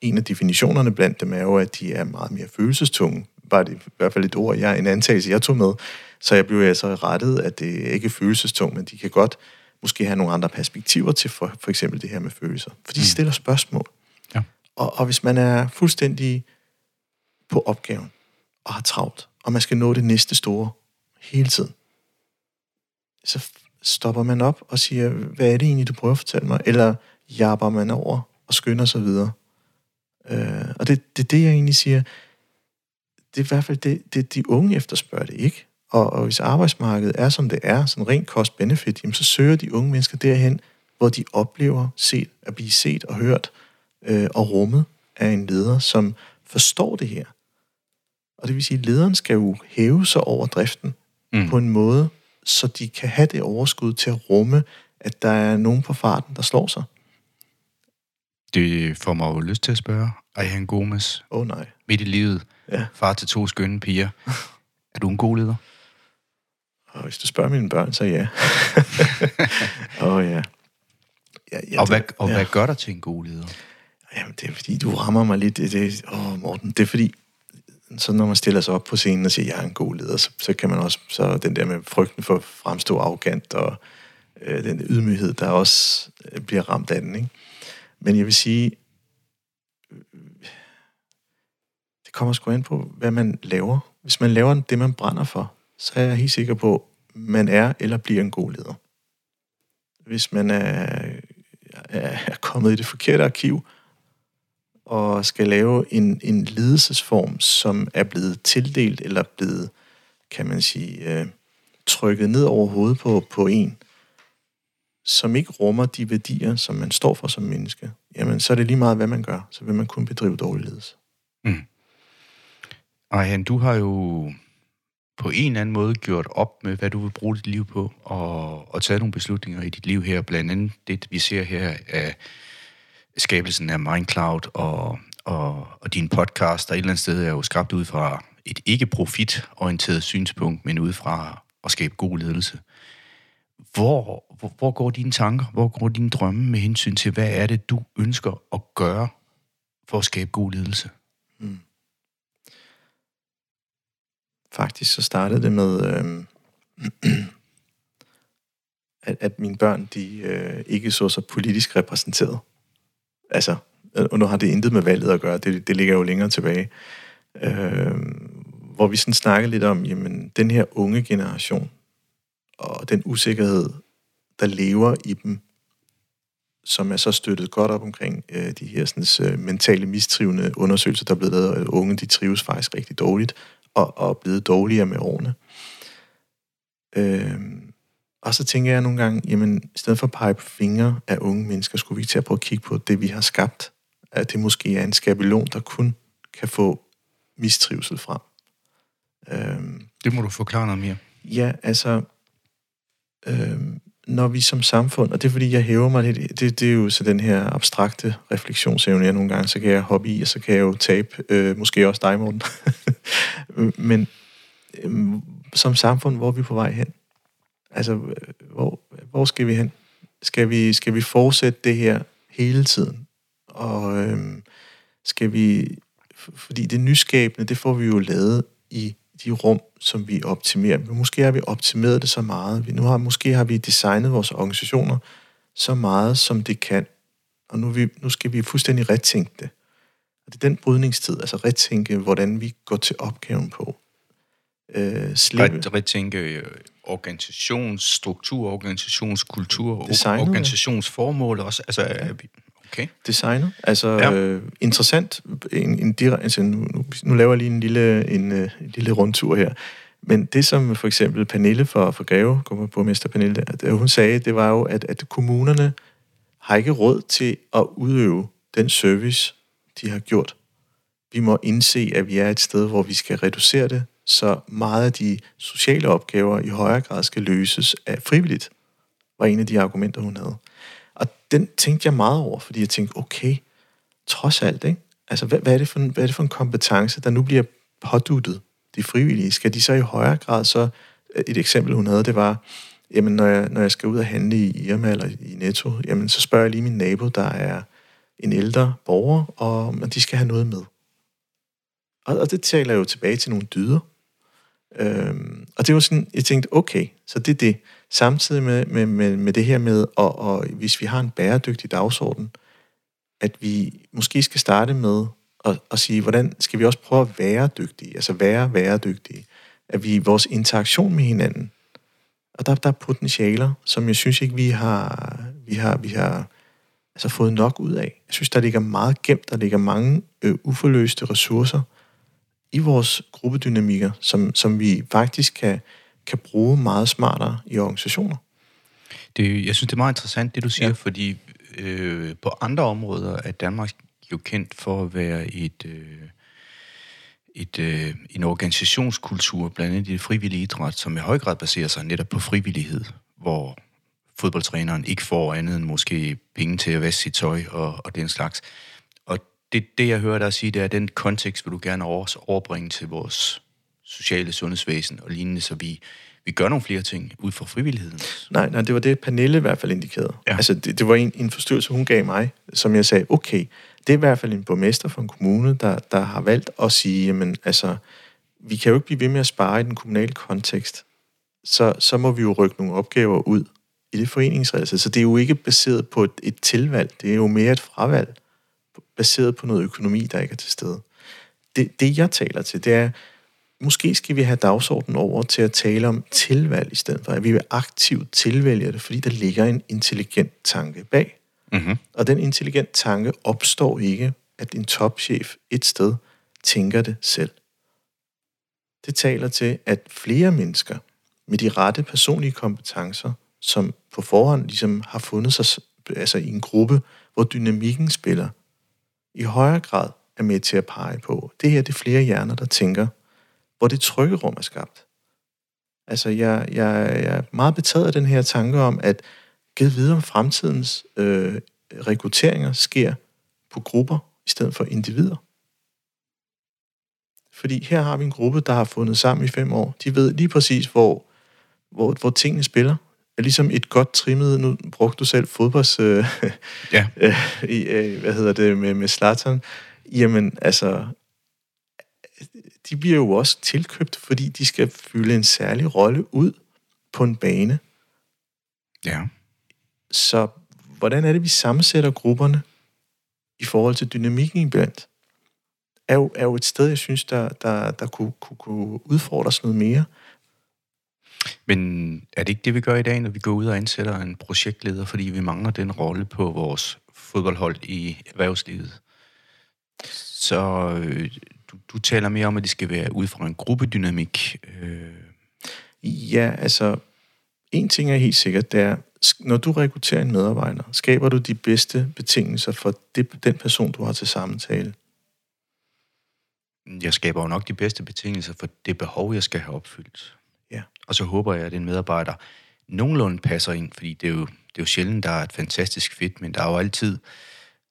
en af definitionerne blandt dem er jo, at de er meget mere følelsestunge. Var det i hvert fald et ord, jeg, en antagelse, jeg tog med. Så jeg blev altså rettet, at det ikke er følelsestung, men de kan godt måske have nogle andre perspektiver til for, for eksempel det her med følelser. For de mm. stiller spørgsmål. Ja. Og, og hvis man er fuldstændig på opgaven og har travlt, og man skal nå det næste store hele tiden, så stopper man op og siger, hvad er det egentlig, du prøver at fortælle mig? Eller jabber man over og skynder sig videre? Øh, og det, det er det, jeg egentlig siger. Det er i hvert fald det, det de unge efterspørger det, ikke? Og, og hvis arbejdsmarkedet er, som det er, sådan rent cost-benefit, jamen, så søger de unge mennesker derhen, hvor de oplever set, at blive set og hørt øh, og rummet af en leder, som forstår det her. Og det vil sige, at lederen skal jo hæve sig over driften mm. på en måde, så de kan have det overskud til at rumme, at der er nogen på farten, der slår sig. Det får mig jo lyst til at spørge, Ejhan Gomes, oh, nej. midt i livet, ja. far til to skønne piger. er du en god leder? Og hvis du spørger mine børn, så ja. Åh oh, ja. ja, ja og hvad, og ja. hvad gør dig til en god leder? Jamen, det er fordi, du rammer mig lidt. Det, det, åh, Morten, det er fordi, så når man stiller sig op på scenen og siger, jeg er en god leder, så, så kan man også, så den der med frygten for at fremstå arrogant, og øh, den ydmyghed, der også øh, bliver ramt af den, ikke? Men jeg vil sige, det kommer sgu an på, hvad man laver. Hvis man laver det, man brænder for, så er jeg helt sikker på, at man er eller bliver en god leder. Hvis man er, er kommet i det forkerte arkiv, og skal lave en, en ledelsesform, som er blevet tildelt eller blevet, kan man sige, øh, trykket ned over hovedet på, på en, som ikke rummer de værdier, som man står for som menneske, jamen så er det lige meget, hvad man gør. Så vil man kun bedrive dårlig ledelse. Mm. Ej, du har jo på en eller anden måde gjort op med, hvad du vil bruge dit liv på, og, og taget nogle beslutninger i dit liv her, blandt andet det, vi ser her af skabelsen af Mindcloud og, og, og din podcast, der et eller andet sted er jo skabt ud fra et ikke-profit-orienteret synspunkt, men ud fra at skabe god ledelse. Hvor, hvor, hvor går dine tanker, hvor går dine drømme med hensyn til, hvad er det, du ønsker at gøre for at skabe god ledelse? Faktisk så startede det med, øh, at, at mine børn, de øh, ikke så sig politisk repræsenteret. Altså, øh, og nu har det intet med valget at gøre, det, det ligger jo længere tilbage. Øh, hvor vi sådan snakkede lidt om, jamen, den her unge generation, og den usikkerhed, der lever i dem, som er så støttet godt op omkring øh, de her sådan, øh, mentale mistrivende undersøgelser, der er blevet lavet, at unge de trives faktisk rigtig dårligt, og, og blevet dårligere med årene. Øh, Og så tænker jeg nogle gange, jamen, i stedet for at pege på fingre af unge mennesker, skulle vi til at prøve at kigge på det, vi har skabt. At det måske er en skabelon, der kun kan få mistrivsel frem. Øhm, det må du forklare noget mere. Ja, altså, øhm, når vi som samfund, og det er fordi, jeg hæver mig lidt, det, det er jo så den her abstrakte refleksionsevne, jeg nogle gange, så kan jeg hoppe i, og så kan jeg jo tabe, øh, måske også dig, Morten. Men øh, som samfund, hvor er vi på vej hen? Altså, hvor, hvor skal vi hen? Skal vi, skal vi fortsætte det her hele tiden? Og øh, skal vi... Fordi det nyskabende, det får vi jo lavet i de rum, som vi optimerer. Men måske har vi optimeret det så meget. Nu har, måske har vi designet vores organisationer så meget, som det kan. Og nu, vi, nu skal vi fuldstændig retænke det. Og det er den brydningstid, altså retænke, hvordan vi går til opgaven på. Øh, slippe. Retænke øh, organisationsstruktur, organisationskultur, Designet, organisationsformål også. Altså, ja. Okay. Designer. Altså, ja. øh, interessant. En, en, altså, nu, nu, nu laver jeg lige en lille, en, øh, en lille rundtur her. Men det, som for eksempel Pernille for, for Greve, på Mester Pernille, at, hun sagde, det var jo, at, at kommunerne har ikke råd til at udøve den service, de har gjort. Vi må indse, at vi er et sted, hvor vi skal reducere det, så meget af de sociale opgaver i højere grad skal løses af frivilligt, var en af de argumenter, hun havde. Den tænkte jeg meget over, fordi jeg tænkte, okay, trods alt, ikke? Altså, hvad, hvad, er det for en, hvad er det for en kompetence, der nu bliver påduttet de frivillige? Skal de så i højere grad så... Øh, et eksempel, hun havde, det var, jamen, når jeg, når jeg skal ud og handle i Irma eller i Netto, jamen, så spørger jeg lige min nabo, der er en ældre borger, og om de skal have noget med. Og, og det taler jo tilbage til nogle dyder. Øhm, og det var sådan, jeg tænkte, okay, så det er det. Samtidig med, med, med, med det her med, og, og hvis vi har en bæredygtig dagsorden, at vi måske skal starte med at, at sige, hvordan skal vi også prøve at være dygtige, altså være være dygtige, at vi vores interaktion med hinanden, og der, der er potentialer, som jeg synes ikke, vi har, vi har, vi har altså fået nok ud af. Jeg synes, der ligger meget gemt, der ligger mange øh, uforløste ressourcer i vores gruppedynamikker, som, som vi faktisk kan, kan bruge meget smartere i organisationer. Det, jeg synes, det er meget interessant, det du siger, ja. fordi øh, på andre områder er Danmark jo kendt for at være et, øh, et, øh, en organisationskultur, blandt andet i det frivillige idræt, som i høj grad baserer sig netop på frivillighed, hvor fodboldtræneren ikke får andet end måske penge til at vaske sit tøj og, og den slags. Og det, det, jeg hører dig sige, det er, at den kontekst vil du gerne overbringe til vores sociale sundhedsvæsen og lignende, så vi, vi gør nogle flere ting ud fra frivilligheden. Nej, nej, det var det, Pernille i hvert fald indikerede. Ja. Altså, det, det var en, en forstyrrelse, hun gav mig, som jeg sagde, okay, det er i hvert fald en borgmester for en kommune, der, der har valgt at sige, jamen, altså, vi kan jo ikke blive ved med at spare i den kommunale kontekst. Så, så må vi jo rykke nogle opgaver ud i det foreningsredelse. Så det er jo ikke baseret på et, et tilvalg, det er jo mere et fravalg, baseret på noget økonomi, der ikke er til stede. Det, det jeg taler til, det er, måske skal vi have dagsordenen over til at tale om tilvalg i stedet for, at vi vil aktivt tilvælge det, fordi der ligger en intelligent tanke bag. Mm-hmm. Og den intelligent tanke opstår ikke, at en topchef et sted tænker det selv. Det taler til, at flere mennesker med de rette personlige kompetencer, som på forhånd ligesom har fundet sig altså i en gruppe, hvor dynamikken spiller, i højere grad er med til at pege på. Det her det er flere hjerner, der tænker, hvor det trygge rum er skabt. Altså, jeg, jeg, jeg er meget betaget af den her tanke om, at givet videre om fremtidens øh, rekrutteringer sker på grupper i stedet for individer. Fordi her har vi en gruppe, der har fundet sammen i fem år. De ved lige præcis, hvor, hvor, hvor tingene spiller. Er ligesom et godt trimmet, nu brugte du selv fodbolds... Øh, ja. øh, i, øh, hvad hedder det, med, med Slatan. Jamen, altså, de bliver jo også tilkøbt, fordi de skal fylde en særlig rolle ud på en bane. Ja. Så hvordan er det, vi sammensætter grupperne i forhold til dynamikken iblandt? Er jo, er jo et sted, jeg synes, der, der, der kunne, kunne, kunne udfordres noget mere. Men er det ikke det, vi gør i dag, når vi går ud og ansætter en projektleder, fordi vi mangler den rolle på vores fodboldhold i erhvervslivet? Så øh, du, du taler mere om, at det skal være ud fra en gruppedynamik. Øh. Ja, altså, en ting er helt sikkert, det er, når du rekrutterer en medarbejder, skaber du de bedste betingelser for det, den person, du har til samtale. Jeg skaber jo nok de bedste betingelser for det behov, jeg skal have opfyldt. Ja. Og så håber jeg, at en medarbejder nogenlunde passer ind, fordi det er jo, det er jo sjældent, der er et fantastisk fedt, men der er jo altid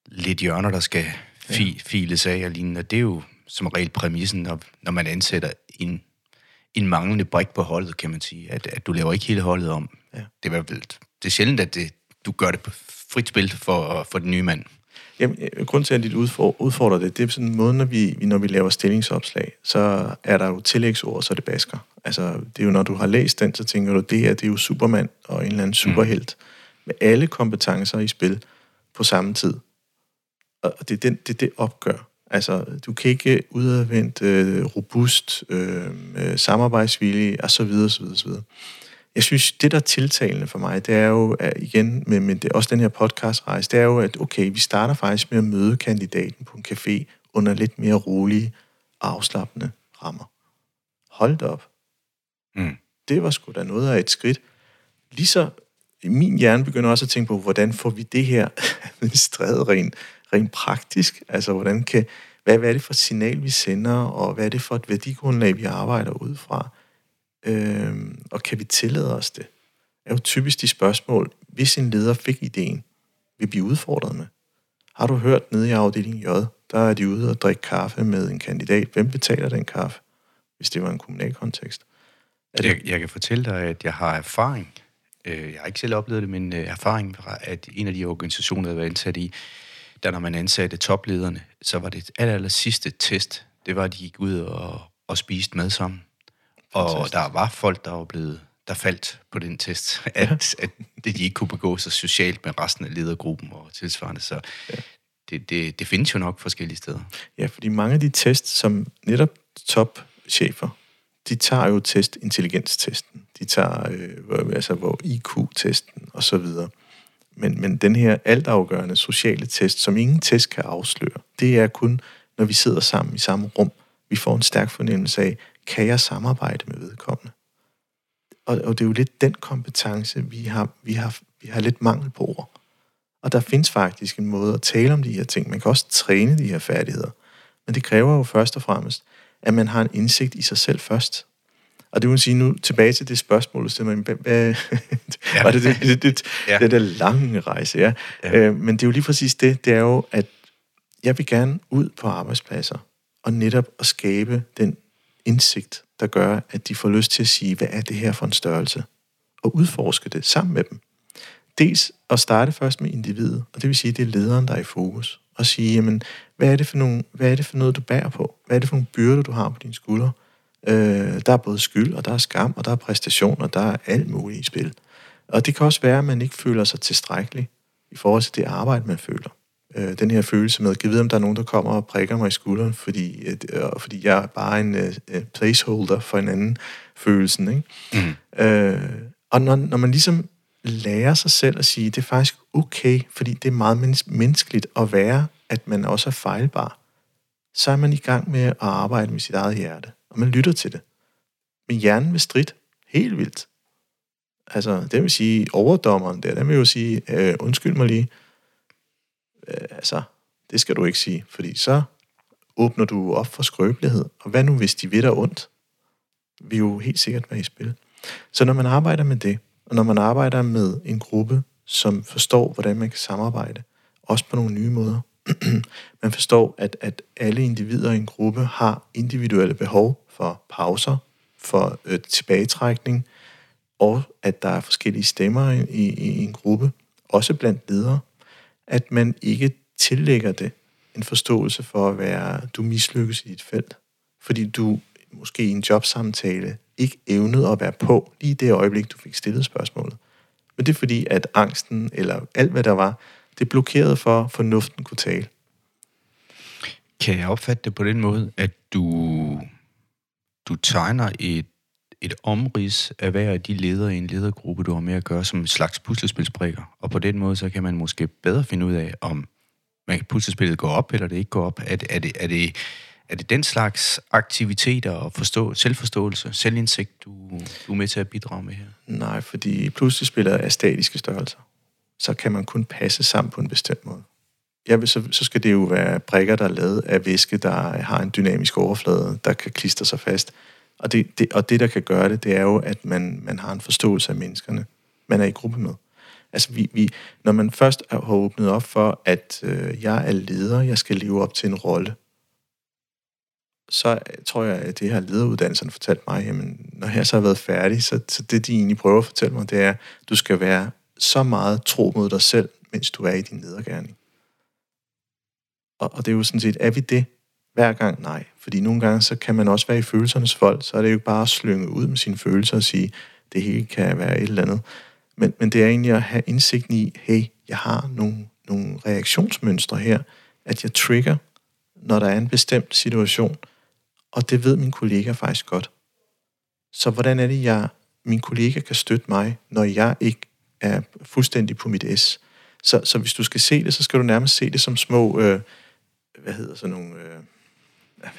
lidt hjørner, der skal fi, ja. files af og lignende. Det er jo som regel præmissen, når, når man ansætter en, en manglende brik på holdet, kan man sige. At, at du laver ikke hele holdet om. Ja. Det, er, det er sjældent, at det, du gør det på frit spil for, for den nye mand. Jamen, øh, grunden til, at dit udfordrer det, det er sådan en måde, når vi, når vi laver stillingsopslag, så er der jo tillægsord, så det basker. Altså, det er jo, når du har læst den, så tænker du, det her, det er jo Superman og en eller anden superhelt. Mm. Med alle kompetencer i spil på samme tid. Og det er den, det, det opgør. Altså, du kan ikke udadvendt, øh, robust, øh, samarbejdsvillig, og så videre, så videre, så videre. Jeg synes, det der er tiltalende for mig, det er jo, at igen, med, med det, også den her podcastrejse, det er jo, at okay, vi starter faktisk med at møde kandidaten på en café under lidt mere rolige og afslappende rammer. Hold da op. Mm. Det var sgu da noget af et skridt. Lige så min hjerne begynder også at tænke på, hvordan får vi det her administreret rent, rent praktisk? Altså, hvordan kan, hvad, hvad er det for et signal, vi sender, og hvad er det for et værdigrundlag, vi arbejder ud fra? Øh, og kan vi tillade os det? er jo typisk de spørgsmål, hvis en leder fik ideen, vil blive udfordret med. Har du hørt nede i afdelingen J, der er de ude og drikke kaffe med en kandidat. Hvem betaler den kaffe, hvis det var en kommunal kontekst? Er det... jeg, jeg kan fortælle dig, at jeg har erfaring. Øh, jeg har ikke selv oplevet det, men øh, erfaring fra, at en af de organisationer, jeg været ansat i, der når man ansatte toplederne, så var det aller, aller sidste test, det var, at de gik ud og, og spiste mad sammen. Og der var folk, der var blevet der faldt på den test, at, at det, de ikke kunne begå sig socialt med resten af ledergruppen og tilsvarende. Så ja. det, det, det findes jo nok forskellige steder. Ja, fordi mange af de tests, som netop topchefer, de tager jo test, intelligenstesten, de tager øh, altså, hvor IQ-testen og så videre. Men, men den her altafgørende sociale test, som ingen test kan afsløre, det er kun, når vi sidder sammen i samme rum, vi får en stærk fornemmelse af, kan jeg samarbejde med vedkommende? Og, og det er jo lidt den kompetence, vi har, vi har, vi har lidt mangel på ord. Og der findes faktisk en måde at tale om de her ting. Man kan også træne de her færdigheder. Men det kræver jo først og fremmest, at man har en indsigt i sig selv først. Og det vil sige nu tilbage til det spørgsmål, du stiller mig, hvad, ja. var det det, det, det, ja. det der lange rejse, ja. ja. Øh, men det er jo lige præcis det, det er jo, at jeg vil gerne ud på arbejdspladser, og netop at skabe den indsigt, der gør, at de får lyst til at sige, hvad er det her for en størrelse? Og udforske det sammen med dem. Dels at starte først med individet, og det vil sige, at det er lederen, der er i fokus. Og sige, jamen, hvad er det for, nogle, hvad er det for noget, du bærer på? Hvad er det for nogle byrder, du har på dine skuldre? Øh, der er både skyld, og der er skam, og der er præstation, og der er alt muligt i spil. Og det kan også være, at man ikke føler sig tilstrækkelig i forhold til det arbejde, man føler øh, den her følelse med, at vide, om der er nogen, der kommer og prikker mig i skulderen, fordi, øh, fordi jeg er bare en øh, placeholder for en anden følelsen. Ikke? Mm. Øh, og når, når man ligesom lærer sig selv at sige, det er faktisk okay, fordi det er meget menneskeligt at være, at man også er fejlbar, så er man i gang med at arbejde med sit eget hjerte, og man lytter til det. Men hjernen vil stridt helt vildt. Altså, det vil sige, overdommeren der, den vil jo sige, øh, undskyld mig lige, øh, altså, det skal du ikke sige, fordi så åbner du op for skrøbelighed. Og hvad nu, hvis de ved dig ondt? Vi jo helt sikkert være i spil. Så når man arbejder med det, og når man arbejder med en gruppe, som forstår, hvordan man kan samarbejde, også på nogle nye måder, man forstår, at, at alle individer i en gruppe har individuelle behov for pauser, for øh, tilbagetrækning, og at der er forskellige stemmer i, i, i en gruppe, også blandt ledere, at man ikke tillægger det en forståelse for at være, du mislykkes i dit felt. Fordi du måske i en jobsamtale ikke evnede at være på lige det øjeblik, du fik stillet spørgsmålet. Men det er fordi, at angsten eller alt, hvad der var, det blokerede for, at fornuften kunne tale. Kan jeg opfatte det på den måde, at du, du tegner et et omrids af hver af de ledere i en ledergruppe, du har med at gøre, som en slags puslespilsbrikker. Og på den måde, så kan man måske bedre finde ud af, om man puslespillet går op, eller det ikke går op. Er, er, det, er, det, er det den slags aktiviteter og forstå, selvforståelse, selvindsigt, du, du er med til at bidrage med her? Nej, fordi puslespillet er statiske størrelser. Så kan man kun passe sammen på en bestemt måde. Ja, så, så skal det jo være brækker, der er lavet af væske, der har en dynamisk overflade, der kan klistre sig fast. Og det, det, og det der kan gøre det, det er jo, at man, man har en forståelse af menneskerne, man er i gruppe med. Altså, vi, vi, når man først har åbnet op for, at øh, jeg er leder, jeg skal leve op til en rolle, så tror jeg, at det her lederuddannelsen fortalt mig, jamen, når jeg så har været færdig, så, så det, de egentlig prøver at fortælle mig, det er, at du skal være så meget tro mod dig selv, mens du er i din ledergærning. Og, og det er jo sådan set, er vi det hver gang? Nej. Fordi nogle gange, så kan man også være i følelsernes folk, så er det jo bare at slynge ud med sine følelser og sige, det hele kan være et eller andet. Men, men det er egentlig at have indsigt i, hey, jeg har nogle, nogle reaktionsmønstre her, at jeg trigger, når der er en bestemt situation, og det ved min kollega faktisk godt. Så hvordan er det, jeg, min kollega kan støtte mig, når jeg ikke er fuldstændig på mit S? Så, så hvis du skal se det, så skal du nærmest se det som små, øh, hvad hedder sådan nogle... Øh,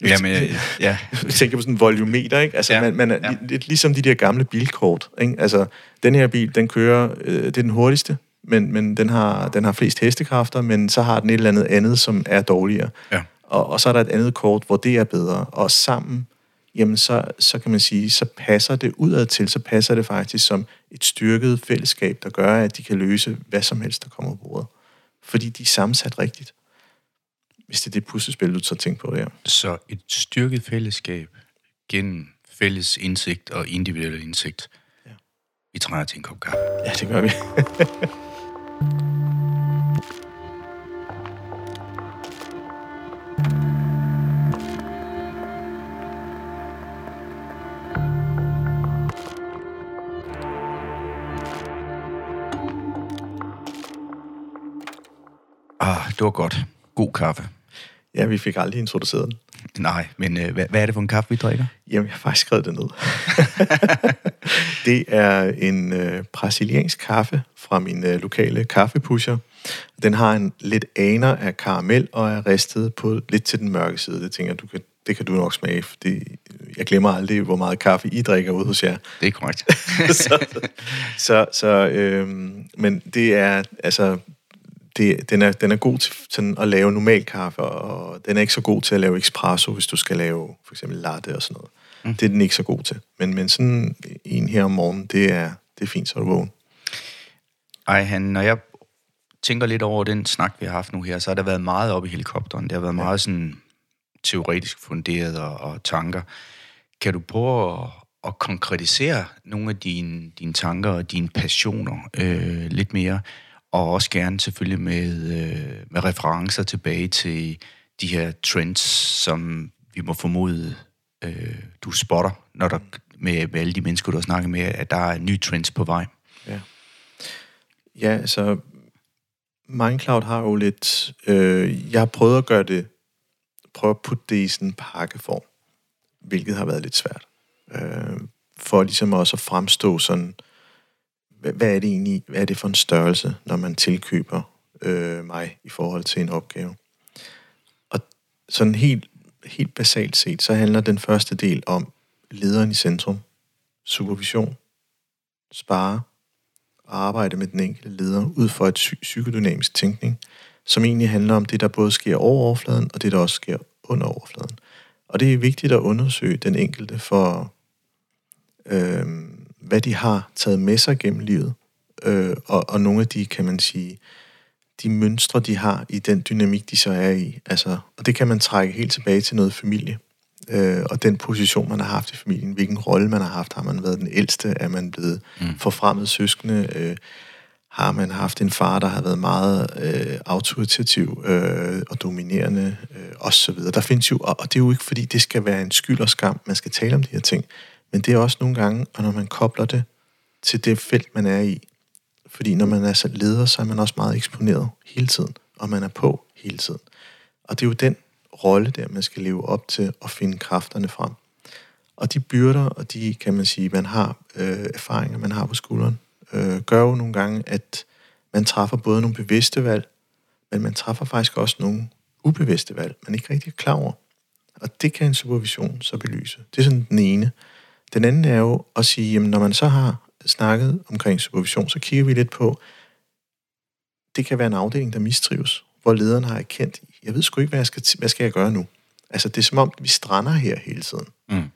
Jamen, ja. Jeg tænker på sådan en volumeter, ikke? Altså, Ja, man, man er ja. lidt ligesom de der gamle bilkort, ikke? Altså, den her bil, den kører, øh, det er den hurtigste, men, men den, har, den har flest hestekræfter, men så har den et eller andet andet, som er dårligere. Ja. Og, og så er der et andet kort, hvor det er bedre. Og sammen, jamen så, så kan man sige, så passer det udad til, så passer det faktisk som et styrket fællesskab, der gør, at de kan løse hvad som helst, der kommer på bordet. Fordi de er sammensat rigtigt. Hvis det er det puslespil, du så tænker på der. Så et styrket fællesskab gennem fælles indsigt og individuel indsigt. Ja. Vi trænger til en kop kaffe. Ja, det gør vi. Ah, det var godt. God kaffe. Ja, vi fik aldrig introduceret den. Nej, men øh, hvad, hvad er det for en kaffe, vi drikker? Jamen, jeg har faktisk skrevet det ned. det er en øh, brasiliansk kaffe fra min øh, lokale kaffepusher. Den har en lidt aner af karamel og er ristet på lidt til den mørke side. Det tænker du kan, det kan du nok smage, fordi jeg glemmer aldrig, hvor meget kaffe I drikker ude hos jer. Det er korrekt. så, så, så øhm, men det er, altså, det, den, er, den er god til sådan at lave normal kaffe, og den er ikke så god til at lave espresso, hvis du skal lave for eksempel latte og sådan noget. Mm. Det er den ikke så god til. Men, men sådan en her om morgenen, det er, det er fint, så er du vågen. Ej, han, når jeg tænker lidt over den snak, vi har haft nu her, så har der været meget op i helikopteren. Det har været meget sådan teoretisk funderet og, og tanker. Kan du prøve at, at konkretisere nogle af dine, dine tanker og dine passioner øh, lidt mere? Og også gerne selvfølgelig med, øh, med referencer tilbage til de her trends, som vi må formode, øh, du spotter, når der, med, med alle de mennesker, du har snakket med, at der er nye trends på vej. Ja. Ja, så Mindcloud har jo lidt... Øh, jeg har prøvet at gøre det... Prøve at putte det i sådan en pakkeform, hvilket har været lidt svært. Øh, for ligesom også at fremstå sådan... Øh, hvad er det egentlig? Hvad er det for en størrelse, når man tilkøber øh, mig i forhold til en opgave? Og sådan helt, helt basalt set, så handler den første del om lederen i centrum, supervision, spare, og arbejde med den enkelte leder ud fra et psy- psykodynamisk tænkning, som egentlig handler om det, der både sker over overfladen, og det, der også sker under overfladen. Og det er vigtigt at undersøge den enkelte for, øh, hvad de har taget med sig gennem livet, øh, og, og nogle af de, kan man sige, de mønstre, de har i den dynamik, de så er i. Altså, og det kan man trække helt tilbage til noget familie, øh, og den position, man har haft i familien, hvilken rolle man har haft. Har man været den ældste? Er man blevet mm. forfremmet søskende? Øh, har man haft en far, der har været meget øh, autoritativ øh, og dominerende, øh, osv. Der findes jo, og, det er jo ikke, fordi det skal være en skyld og skam, man skal tale om de her ting, men det er også nogle gange, og når man kobler det til det felt, man er i, fordi når man er så leder, så er man også meget eksponeret hele tiden, og man er på hele tiden. Og det er jo den rolle der, man skal leve op til at finde kræfterne frem. Og de byrder, og de, kan man sige, man har øh, erfaringer, man har på skulderen, øh, gør jo nogle gange, at man træffer både nogle bevidste valg, men man træffer faktisk også nogle ubevidste valg, man ikke rigtig er klar over. Og det kan en supervision så belyse. Det er sådan den ene. Den anden er jo at sige, jamen når man så har snakket omkring supervision, så kigger vi lidt på, det kan være en afdeling, der mistrives, hvor lederen har erkendt, jeg ved sgu ikke, hvad, jeg skal, hvad skal jeg gøre nu? Altså, det er som om, vi strander her hele tiden. Mm.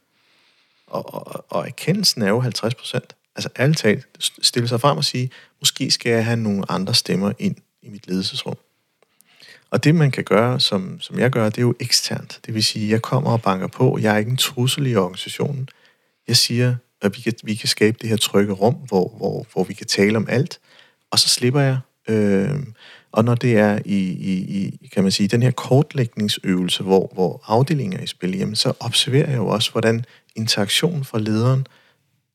Og, og, og erkendelsen er jo 50 procent. Altså, ærligt talt, stille sig frem og sige, måske skal jeg have nogle andre stemmer ind i mit ledelsesrum. Og det, man kan gøre, som, som jeg gør, det er jo eksternt. Det vil sige, jeg kommer og banker på. Jeg er ikke en trussel i organisationen. Jeg siger, at vi kan, vi kan skabe det her trygge rum, hvor, hvor, hvor vi kan tale om alt. Og så slipper jeg. Øh, og når det er i, i, i, kan man sige, den her kortlægningsøvelse, hvor, hvor afdelingen er i spil, jamen, så observerer jeg jo også, hvordan interaktionen fra lederen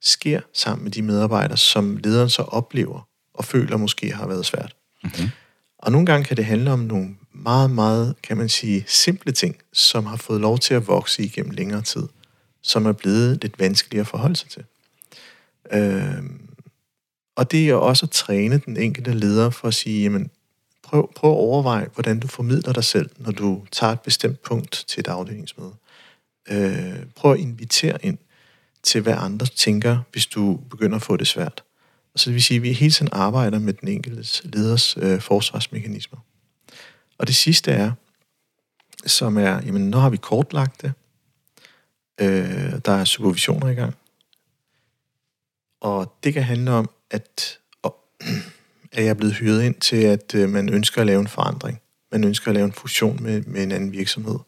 sker sammen med de medarbejdere, som lederen så oplever og føler måske har været svært. Mm-hmm. Og nogle gange kan det handle om nogle meget, meget, kan man sige, simple ting, som har fået lov til at vokse igennem længere tid, som er blevet lidt vanskeligere at forholde sig til. Øh, og det er også at træne den enkelte leder for at sige, jamen, prøv, prøv at overveje, hvordan du formidler dig selv, når du tager et bestemt punkt til et afdelingsmøde. Øh, prøv at invitere ind til, hvad andre tænker, hvis du begynder at få det svært. Og så det vil sige, at vi hele tiden arbejder med den enkelte leders øh, forsvarsmekanismer. Og det sidste er, som er, jamen, nu har vi kortlagt det. Øh, der er supervisioner i gang. Og det kan handle om, at, at jeg er blevet hyret ind til, at øh, man ønsker at lave en forandring. Man ønsker at lave en fusion med, med en anden virksomhed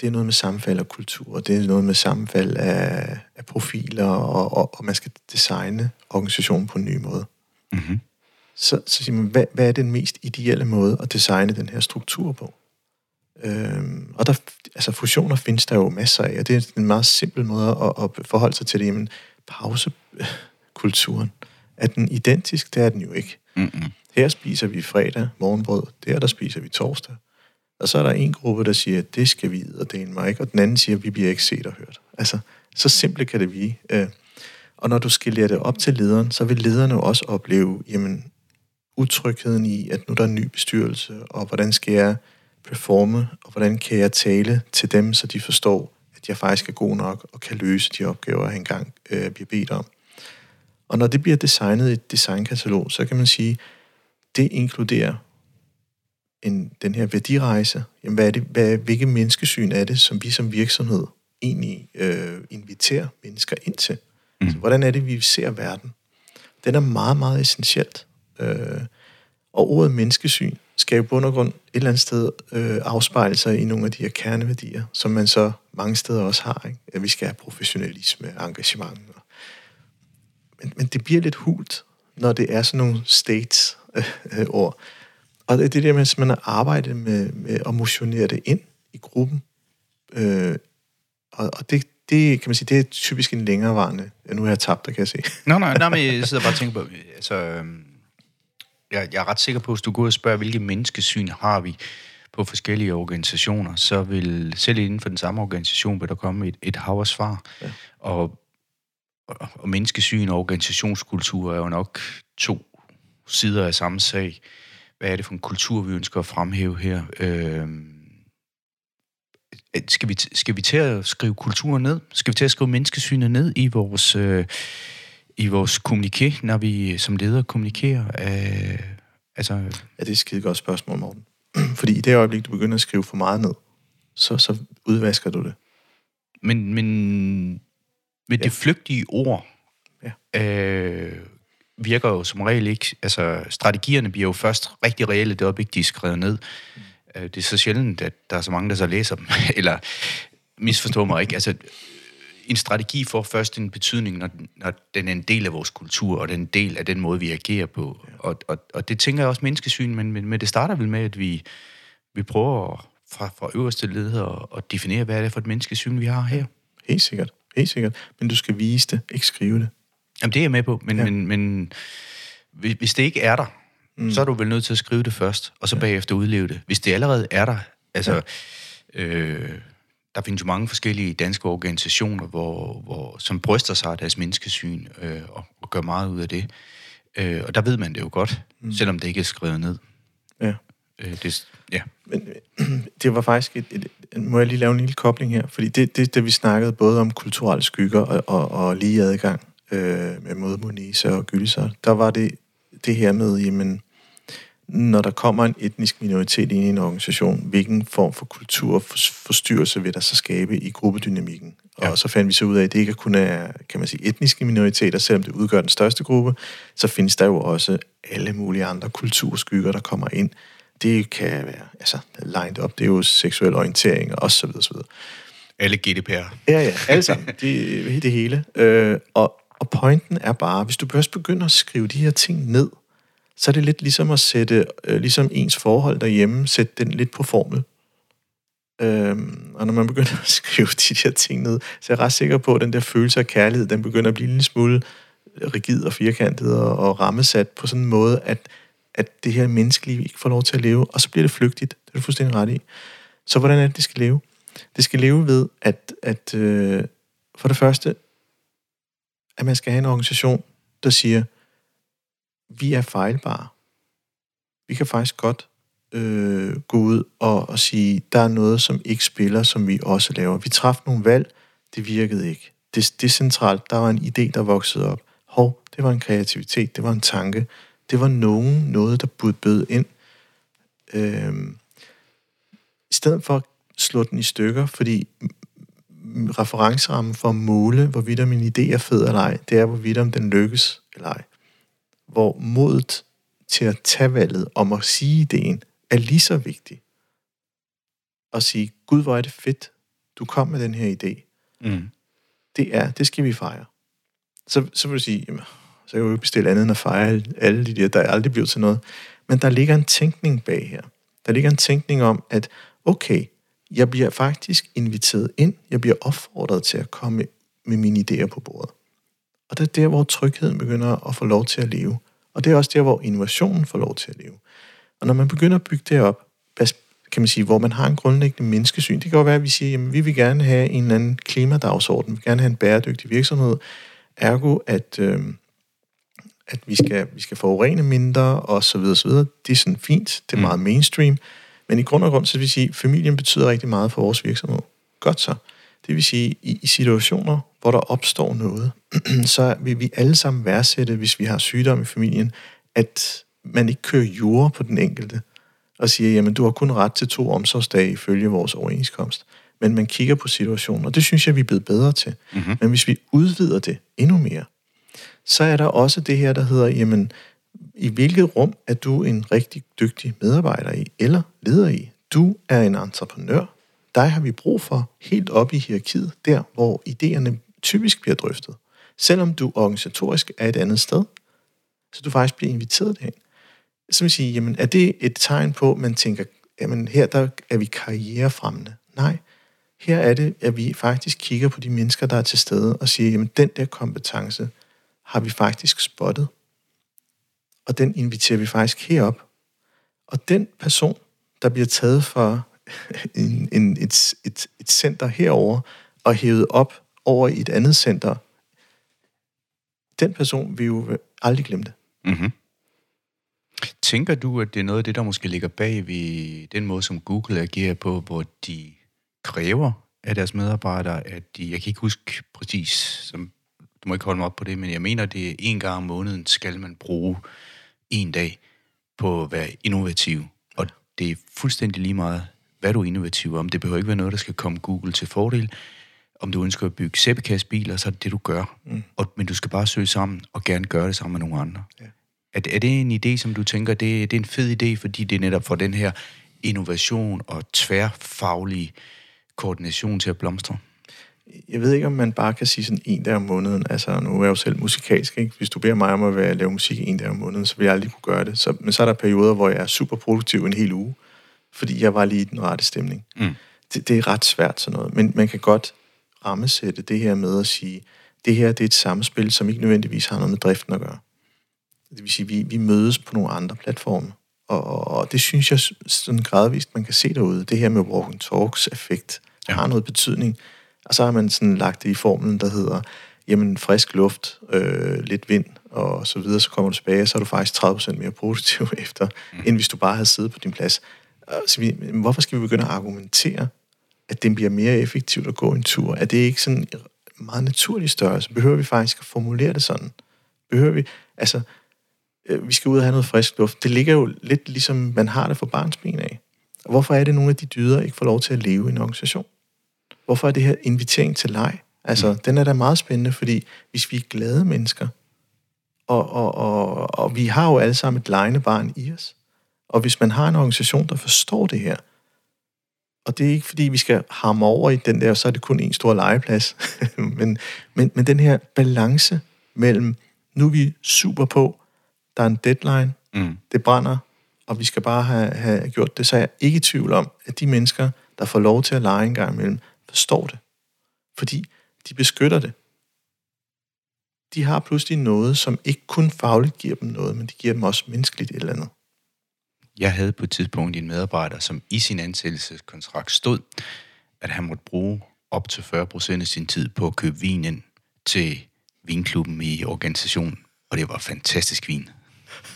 det er noget med sammenfald af kultur, det er noget med sammenfald af, af profiler, og, og, og man skal designe organisationen på en ny måde. Mm-hmm. Så, så siger man, hvad, hvad er den mest ideelle måde at designe den her struktur på? Øhm, og der, altså fusioner findes der jo masser af, og det er en meget simpel måde at, at forholde sig til det. Jamen, pausekulturen, er den identisk? Det er den jo ikke. Mm-hmm. Her spiser vi fredag morgenbrød, der der spiser vi torsdag. Og så er der en gruppe, der siger, at det skal vi og det er mig ikke, og den anden siger, at vi bliver ikke set og hørt. Altså, så simpelt kan det blive. Øh, og når du skiller det op til lederen, så vil lederne også opleve, jamen, utrygheden i, at nu er der en ny bestyrelse, og hvordan skal jeg performe, og hvordan kan jeg tale til dem, så de forstår, at jeg faktisk er god nok og kan løse de opgaver, jeg engang øh, bliver bedt om. Og når det bliver designet i et designkatalog, så kan man sige, det inkluderer en, den her værdirejse, jamen hvad er det, hvad, hvilke menneskesyn er det, som vi som virksomhed egentlig øh, inviterer mennesker ind til? Mm. Altså, hvordan er det, vi ser verden? Den er meget, meget essentielt. Øh, og ordet menneskesyn skal jo bund og grund et eller andet sted øh, afspejle sig i nogle af de her kerneværdier, som man så mange steder også har. Ikke? At vi skal have professionalisme, engagement. Og, men, men det bliver lidt hult, når det er sådan nogle states-ord. Øh, øh og det er det der med at arbejde med, med at motionere det ind i gruppen. Øh, og, og det, det, kan man sige, det er typisk en længerevarende... Nu har jeg tabt det, kan jeg se. Nå, nej, nej, men jeg sidder bare og tænker på... Altså, øhm, jeg, jeg er ret sikker på, at hvis du går og spørger, hvilke menneskesyn har vi på forskellige organisationer, så vil selv inden for den samme organisation, vil der komme et, et hav af svar. Ja. Og, og, og menneskesyn og organisationskultur er jo nok to sider af samme sag hvad er det for en kultur, vi ønsker at fremhæve her? Øh, skal, vi, skal vi til at skrive kulturen ned? Skal vi til at skrive menneskesynet ned i vores, øh, i vores kommuniké, når vi som ledere kommunikerer? Øh, altså... Ja, det er et godt spørgsmål, Morten. Fordi i det øjeblik, du begynder at skrive for meget ned, så, så udvasker du det. Men, men med ja. det flygtige ord, ja. øh, virker jo som regel ikke. Altså, strategierne bliver jo først rigtig reelle, det øjeblik, de er skrevet ned. Mm. Det er så sjældent, at der er så mange, der så læser dem. Eller misforstår mig ikke. Altså, en strategi får først en betydning, når, når den er en del af vores kultur, og den er en del af den måde, vi agerer på. Og, og, og det tænker jeg også menneskesyn, men, men, men det starter vel med, at vi, vi prøver fra, fra øverste led at, at definere, hvad er det for et menneskesyn, vi har her. Helt sikkert. Helt sikkert. Men du skal vise det, ikke skrive det. Jamen, det er jeg med på, men, ja. men, men hvis det ikke er der, mm. så er du vel nødt til at skrive det først, og så ja. bagefter udleve det. Hvis det allerede er der, altså... Ja. Øh, der findes jo mange forskellige danske organisationer, hvor, hvor, som bryster sig af deres menneskesyn øh, og, og gør meget ud af det. Øh, og der ved man det jo godt, mm. selvom det ikke er skrevet ned. Ja. Øh, det, ja. Men det var faktisk et, et, et, må jeg lige lave en lille kobling her, fordi det, det, det vi snakkede både om kulturelle skygger og, og, og lige adgang øh, med mod Monisa og Gylliser, der var det det her med, jamen, når der kommer en etnisk minoritet ind i en organisation, hvilken form for kultur forstyrrelse vil der så skabe i gruppedynamikken? Ja. Og så fandt vi så ud af, at det ikke kun er, kan man sige, etniske minoriteter, selvom det udgør den største gruppe, så findes der jo også alle mulige andre kulturskygger, der kommer ind. Det kan være, altså, lined up, det er jo seksuel orientering og så videre, så videre. Alle GDPR. Ja, ja, alle sammen. Det, det hele. Øh, og, og pointen er bare, hvis du først begynder at skrive de her ting ned, så er det lidt ligesom at sætte, øh, ligesom ens forhold derhjemme, sætte den lidt på formel. Øhm, og når man begynder at skrive de der ting ned, så er jeg ret sikker på, at den der følelse af kærlighed, den begynder at blive en lille smule rigid og firkantet og, og rammesat på sådan en måde, at, at det her menneskelige ikke får lov til at leve, og så bliver det flygtigt. Det er du fuldstændig ret i. Så hvordan er det, det skal leve? Det skal leve ved, at, at øh, for det første, at man skal have en organisation, der siger, vi er fejlbare. Vi kan faktisk godt øh, gå ud og, og sige, der er noget, som ikke spiller, som vi også laver. Vi træffede nogle valg, det virkede ikke. Det, det er centralt, der var en idé, der voksede op. Hov, det var en kreativitet, det var en tanke. Det var nogen, noget, der burde bød ind. Øh, I stedet for at slå den i stykker, fordi referencerammen for at måle, hvorvidt om en idé er fed eller ej, det er, hvorvidt om den lykkes eller ej hvor modet til at tage valget om at sige ideen er lige så vigtig. At sige, Gud, hvor er det fedt, du kom med den her idé. Mm. Det er, det skal vi fejre. Så, så vil du sige, jamen, så kan vi jo bestille andet end at fejre alle de der, der aldrig bliver til noget. Men der ligger en tænkning bag her. Der ligger en tænkning om, at okay, jeg bliver faktisk inviteret ind, jeg bliver opfordret til at komme med mine idéer på bordet. Og det er der, hvor trygheden begynder at få lov til at leve. Og det er også der, hvor innovationen får lov til at leve. Og når man begynder at bygge det op, kan man sige, hvor man har en grundlæggende menneskesyn, det kan jo være, at vi siger, at vi vil gerne have en eller anden klimadagsorden, vi vil gerne have en bæredygtig virksomhed, ergo at, øh, at vi, skal, vi skal forurene mindre, og så videre, så videre. Det er sådan fint, det er mm. meget mainstream, men i grund og grund, så vil sige, at familien betyder rigtig meget for vores virksomhed. Godt så. Det vil sige, i, i situationer, hvor der opstår noget, så vil vi alle sammen værdsætte, hvis vi har sygdom i familien, at man ikke kører jord på den enkelte og siger, jamen du har kun ret til to omsorgsdage ifølge vores overenskomst. Men man kigger på situationen, og det synes jeg, vi er blevet bedre til. Mm-hmm. Men hvis vi udvider det endnu mere, så er der også det her, der hedder, jamen, i hvilket rum er du en rigtig dygtig medarbejder i, eller leder i? Du er en entreprenør, dig har vi brug for helt op i hierarkiet, der hvor idéerne typisk bliver drøftet. Selvom du organisatorisk er et andet sted, så du faktisk bliver inviteret derhen. Så vil sige, jamen, er det et tegn på, at man tænker, jamen her der er vi karrierefremmende? Nej, her er det, at vi faktisk kigger på de mennesker, der er til stede, og siger, jamen den der kompetence har vi faktisk spottet. Og den inviterer vi faktisk herop. Og den person, der bliver taget for en, en, et, et, et center herover og hævet op over i et andet center, den person vil jo aldrig glemme det. Mm-hmm. Tænker du, at det er noget af det, der måske ligger bag ved den måde, som Google agerer på, hvor de kræver af deres medarbejdere, at de, jeg kan ikke huske præcis, som, du må ikke holde mig op på det, men jeg mener, det er en gang om måneden skal man bruge en dag på at være innovativ. Og det er fuldstændig lige meget, hvad du er innovativ om. Det behøver ikke være noget, der skal komme Google til fordel. Om du ønsker at bygge sæbekastbiler, så er det det, du gør. Mm. Og, men du skal bare søge sammen og gerne gøre det sammen med nogle andre. Ja. Er, er det en idé, som du tænker, det, det er en fed idé, fordi det er netop for den her innovation og tværfaglig koordination til at blomstre? Jeg ved ikke, om man bare kan sige sådan en dag om måneden. Altså, nu er jeg jo selv musikalsk, ikke? Hvis du beder mig om at være, lave musik en dag om måneden, så vil jeg aldrig kunne gøre det. Så, men så er der perioder, hvor jeg er super produktiv en hel uge fordi jeg var lige i den rette stemning. Mm. Det, det er ret svært sådan noget, men man kan godt rammesætte det her med at sige, det her det er et samspil, som ikke nødvendigvis har noget med driften at gøre. Det vil sige, vi, vi mødes på nogle andre platforme, og, og, og det synes jeg sådan gradvist, man kan se derude. Det her med walking talks effekt ja. har noget betydning. Og så har man sådan lagt det i formlen, der hedder, jamen frisk luft, øh, lidt vind og så videre, så kommer du tilbage, så er du faktisk 30% mere positiv efter, mm. end hvis du bare havde siddet på din plads. Så vi, hvorfor skal vi begynde at argumentere, at det bliver mere effektivt at gå en tur? Er det ikke sådan en meget naturlig størrelse? Behøver vi faktisk at formulere det sådan? Behøver vi, altså, øh, vi skal ud og have noget frisk luft. Det ligger jo lidt ligesom, man har det for barnsben af. Hvorfor er det, nogle af de dyder ikke får lov til at leve i en organisation? Hvorfor er det her invitering til leg? Altså, mm. den er da meget spændende, fordi hvis vi er glade mennesker, og, og, og, og vi har jo alle sammen et lejende barn i os, og hvis man har en organisation, der forstår det her, og det er ikke fordi, vi skal harme over i den der, så er det kun en stor legeplads, men, men, men den her balance mellem, nu er vi super på, der er en deadline, mm. det brænder, og vi skal bare have, have gjort det, så er jeg ikke i tvivl om, at de mennesker, der får lov til at lege en gang imellem, forstår det. Fordi de beskytter det. De har pludselig noget, som ikke kun fagligt giver dem noget, men det giver dem også menneskeligt et eller andet. Jeg havde på et tidspunkt en medarbejder, som i sin ansættelseskontrakt stod, at han måtte bruge op til 40% af sin tid på at købe vinen til vinklubben i organisationen. Og det var fantastisk vin.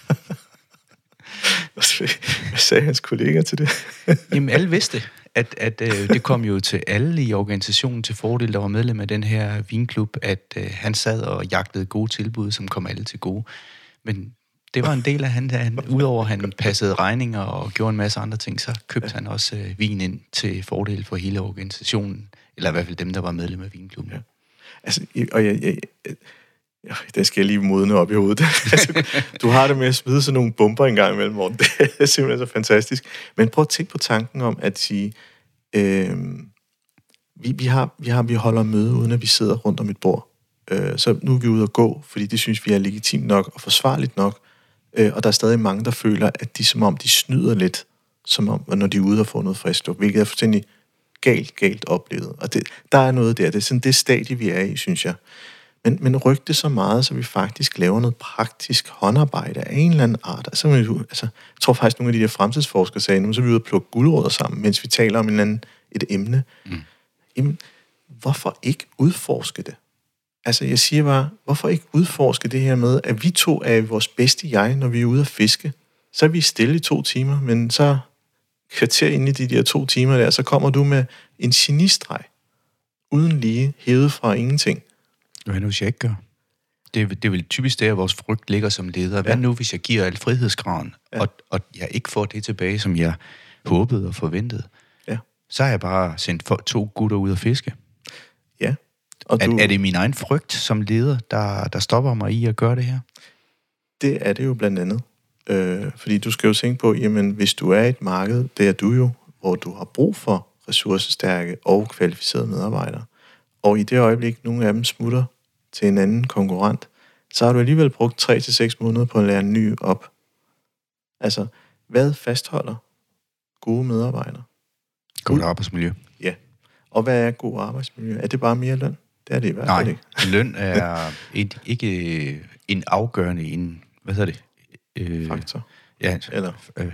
Hvad sagde hans kolleger til det? Jamen, alle vidste, at, at øh, det kom jo til alle i organisationen til fordel, der var medlem af den her vinklub, at øh, han sad og jagtede gode tilbud, som kom alle til gode. Men det var en del af han, han udover at han passede regninger og gjorde en masse andre ting, så købte ja. han også øh, vin ind til fordel for hele organisationen, eller i hvert fald dem, der var medlem af vinklubben. Ja. Altså, og jeg, jeg, jeg Ja, det skal jeg lige modne op i hovedet. altså, du har det med at smide sådan nogle bomber en gang imellem, Morten. Det er simpelthen så fantastisk. Men prøv at tænke på tanken om at sige, øh, vi, vi, har, vi, har, vi holder møde, uden at vi sidder rundt om et bord. Øh, så nu er vi ude at gå, fordi det synes vi er legitimt nok og forsvarligt nok. Øh, og der er stadig mange, der føler, at de som om, de snyder lidt, som om, når de er ude og få noget frisk luft, hvilket er fuldstændig galt, galt oplevet. Og det, der er noget der. Det er sådan det stadie, vi er i, synes jeg. Men, men ryk det så meget, så vi faktisk laver noget praktisk håndarbejde af en eller anden art. Altså, altså, jeg tror faktisk, nogle af de der fremtidsforskere sagde, nu så er vi ude og plukke guldrødder sammen, mens vi taler om en eller anden, et emne. Mm. Jamen, hvorfor ikke udforske det? Altså, jeg siger bare, hvorfor ikke udforske det her med, at vi to er vores bedste jeg, når vi er ude at fiske? Så er vi stille i to timer, men så kvarter ind i de der to timer der, så kommer du med en genistreg, uden lige, hævet fra ingenting. Hvad nu, hvis jeg ikke gør? Det, det er vel typisk der, vores frygt ligger som leder. Hvad ja. nu, hvis jeg giver alt frihedsgraden, ja. og, og jeg ikke får det tilbage, som jeg håbede og forventede? Ja. Så har jeg bare sendt for, to gutter ud at fiske. Ja. Og du... er, er det min egen frygt som leder, der, der stopper mig i at gøre det her? Det er det jo blandt andet. Øh, fordi du skal jo tænke på, jamen hvis du er i et marked, det er du jo, hvor du har brug for ressourcestærke og kvalificerede medarbejdere, og i det øjeblik, nogle af dem smutter til en anden konkurrent, så har du alligevel brugt 3-6 måneder på at lære en ny op. Altså, hvad fastholder gode medarbejdere? God arbejdsmiljø. Ja. Og hvad er god arbejdsmiljø? Er det bare mere løn? Det er det i hvert fald ikke. løn er et, ikke en afgørende, en, hvad hedder det? Øh, Faktor. Ja, Eller? Øh,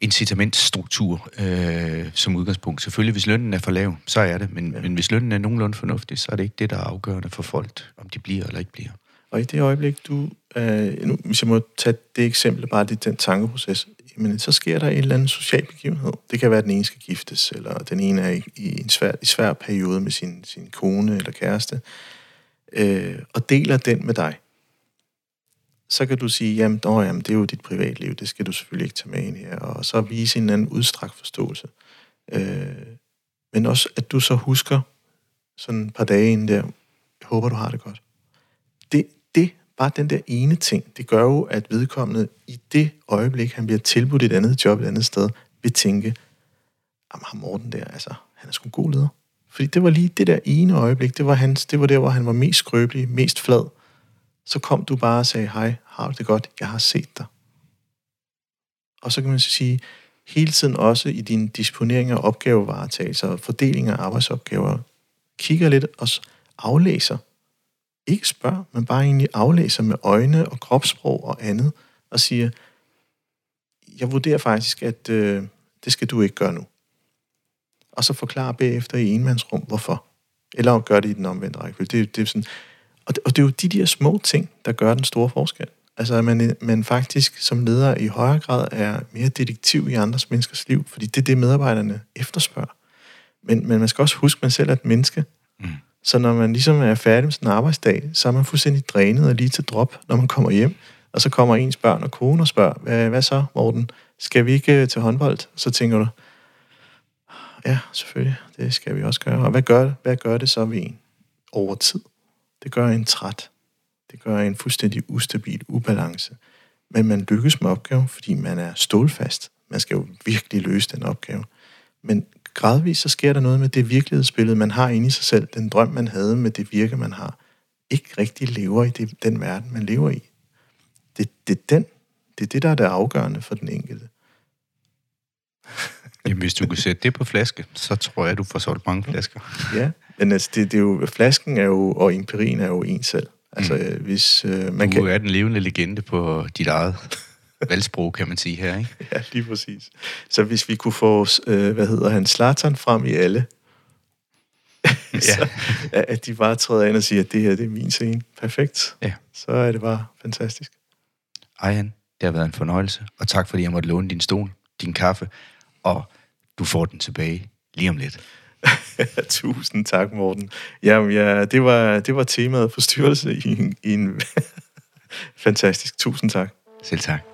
incitamentstruktur øh, som udgangspunkt. Selvfølgelig, hvis lønnen er for lav, så er det, men, ja. men hvis lønnen er nogenlunde fornuftig, så er det ikke det, der er afgørende for folk, om de bliver eller ikke bliver. Og i det øjeblik, du, øh, nu, hvis jeg må tage det eksempel, bare det, den tankeproces, jamen, så sker der en eller anden social begivenhed. Det kan være, at den ene skal giftes, eller den ene er i, i en svær, i svær periode med sin, sin kone eller kæreste, øh, og deler den med dig så kan du sige, jamen, nå, jamen, det er jo dit privatliv, det skal du selvfølgelig ikke tage med ind her, og så vise en anden udstrakt forståelse. Øh, men også, at du så husker sådan et par dage inden der, jeg håber, du har det godt. Det, det, bare den der ene ting, det gør jo, at vedkommende i det øjeblik, han bliver tilbudt et andet job et andet sted, vil tænke, jamen ham Morten der, altså, han er sgu en god leder. Fordi det var lige det der ene øjeblik, det var, hans, det var der, hvor han var mest skrøbelig, mest flad, så kom du bare og sagde, hej, har du det godt? Jeg har set dig. Og så kan man sige, hele tiden også i din disponering af opgavevaretagelse og fordeling af arbejdsopgaver, kigger lidt og aflæser. Ikke spørger, men bare egentlig aflæser med øjne og kropssprog og andet, og siger, jeg vurderer faktisk, at øh, det skal du ikke gøre nu. Og så forklare bagefter i enmandsrum, hvorfor. Eller gør det i den omvendte rækkefølge. Det, det er sådan, Og det, og det er jo de der små ting, der gør den store forskel. Altså, at man, man faktisk som leder i højere grad er mere detektiv i andres menneskers liv, fordi det er det, medarbejderne efterspørger. Men, men man skal også huske, at man selv er et menneske. Mm. Så når man ligesom er færdig med sin arbejdsdag, så er man fuldstændig drænet og lige til drop, når man kommer hjem. Og så kommer ens børn og kone og spørger, hvad, hvad så, Morten? Skal vi ikke øh, til håndbold? Så tænker du, ja, selvfølgelig, det skal vi også gøre. Og hvad gør, hvad gør det så ved en over tid? Det gør en træt. Det gør en fuldstændig ustabil ubalance. Men man lykkes med opgaven, fordi man er stålfast. Man skal jo virkelig løse den opgave. Men gradvist så sker der noget med det virkelighedsbillede, man har inde i sig selv. Den drøm, man havde med det virke, man har. Ikke rigtig lever i det, den verden, man lever i. Det, det, er den, det er det, der er det afgørende for den enkelte. Jamen, hvis du kan sætte det på flaske, så tror jeg, du får solgt mange flasker. Ja, men altså, det, det er jo, flasken er jo, og empirien er jo en selv. Altså, mm. hvis øh, man du kan... er den levende legende på dit eget valgsprog, kan man sige her, ikke? Ja, lige præcis. Så hvis vi kunne få, øh, hvad hedder han, Slatan frem i alle, ja. så, at de bare træder ind og siger, at det her, det er min scene. Perfekt. Ja. Så er det bare fantastisk. Ejan, det har været en fornøjelse, og tak fordi jeg måtte låne din stol, din kaffe, og du får den tilbage lige om lidt. Tusind tak, Morten. Jamen, ja, det, var, det var temaet for styrelse i en, i en fantastisk. Tusind tak. Selv tak.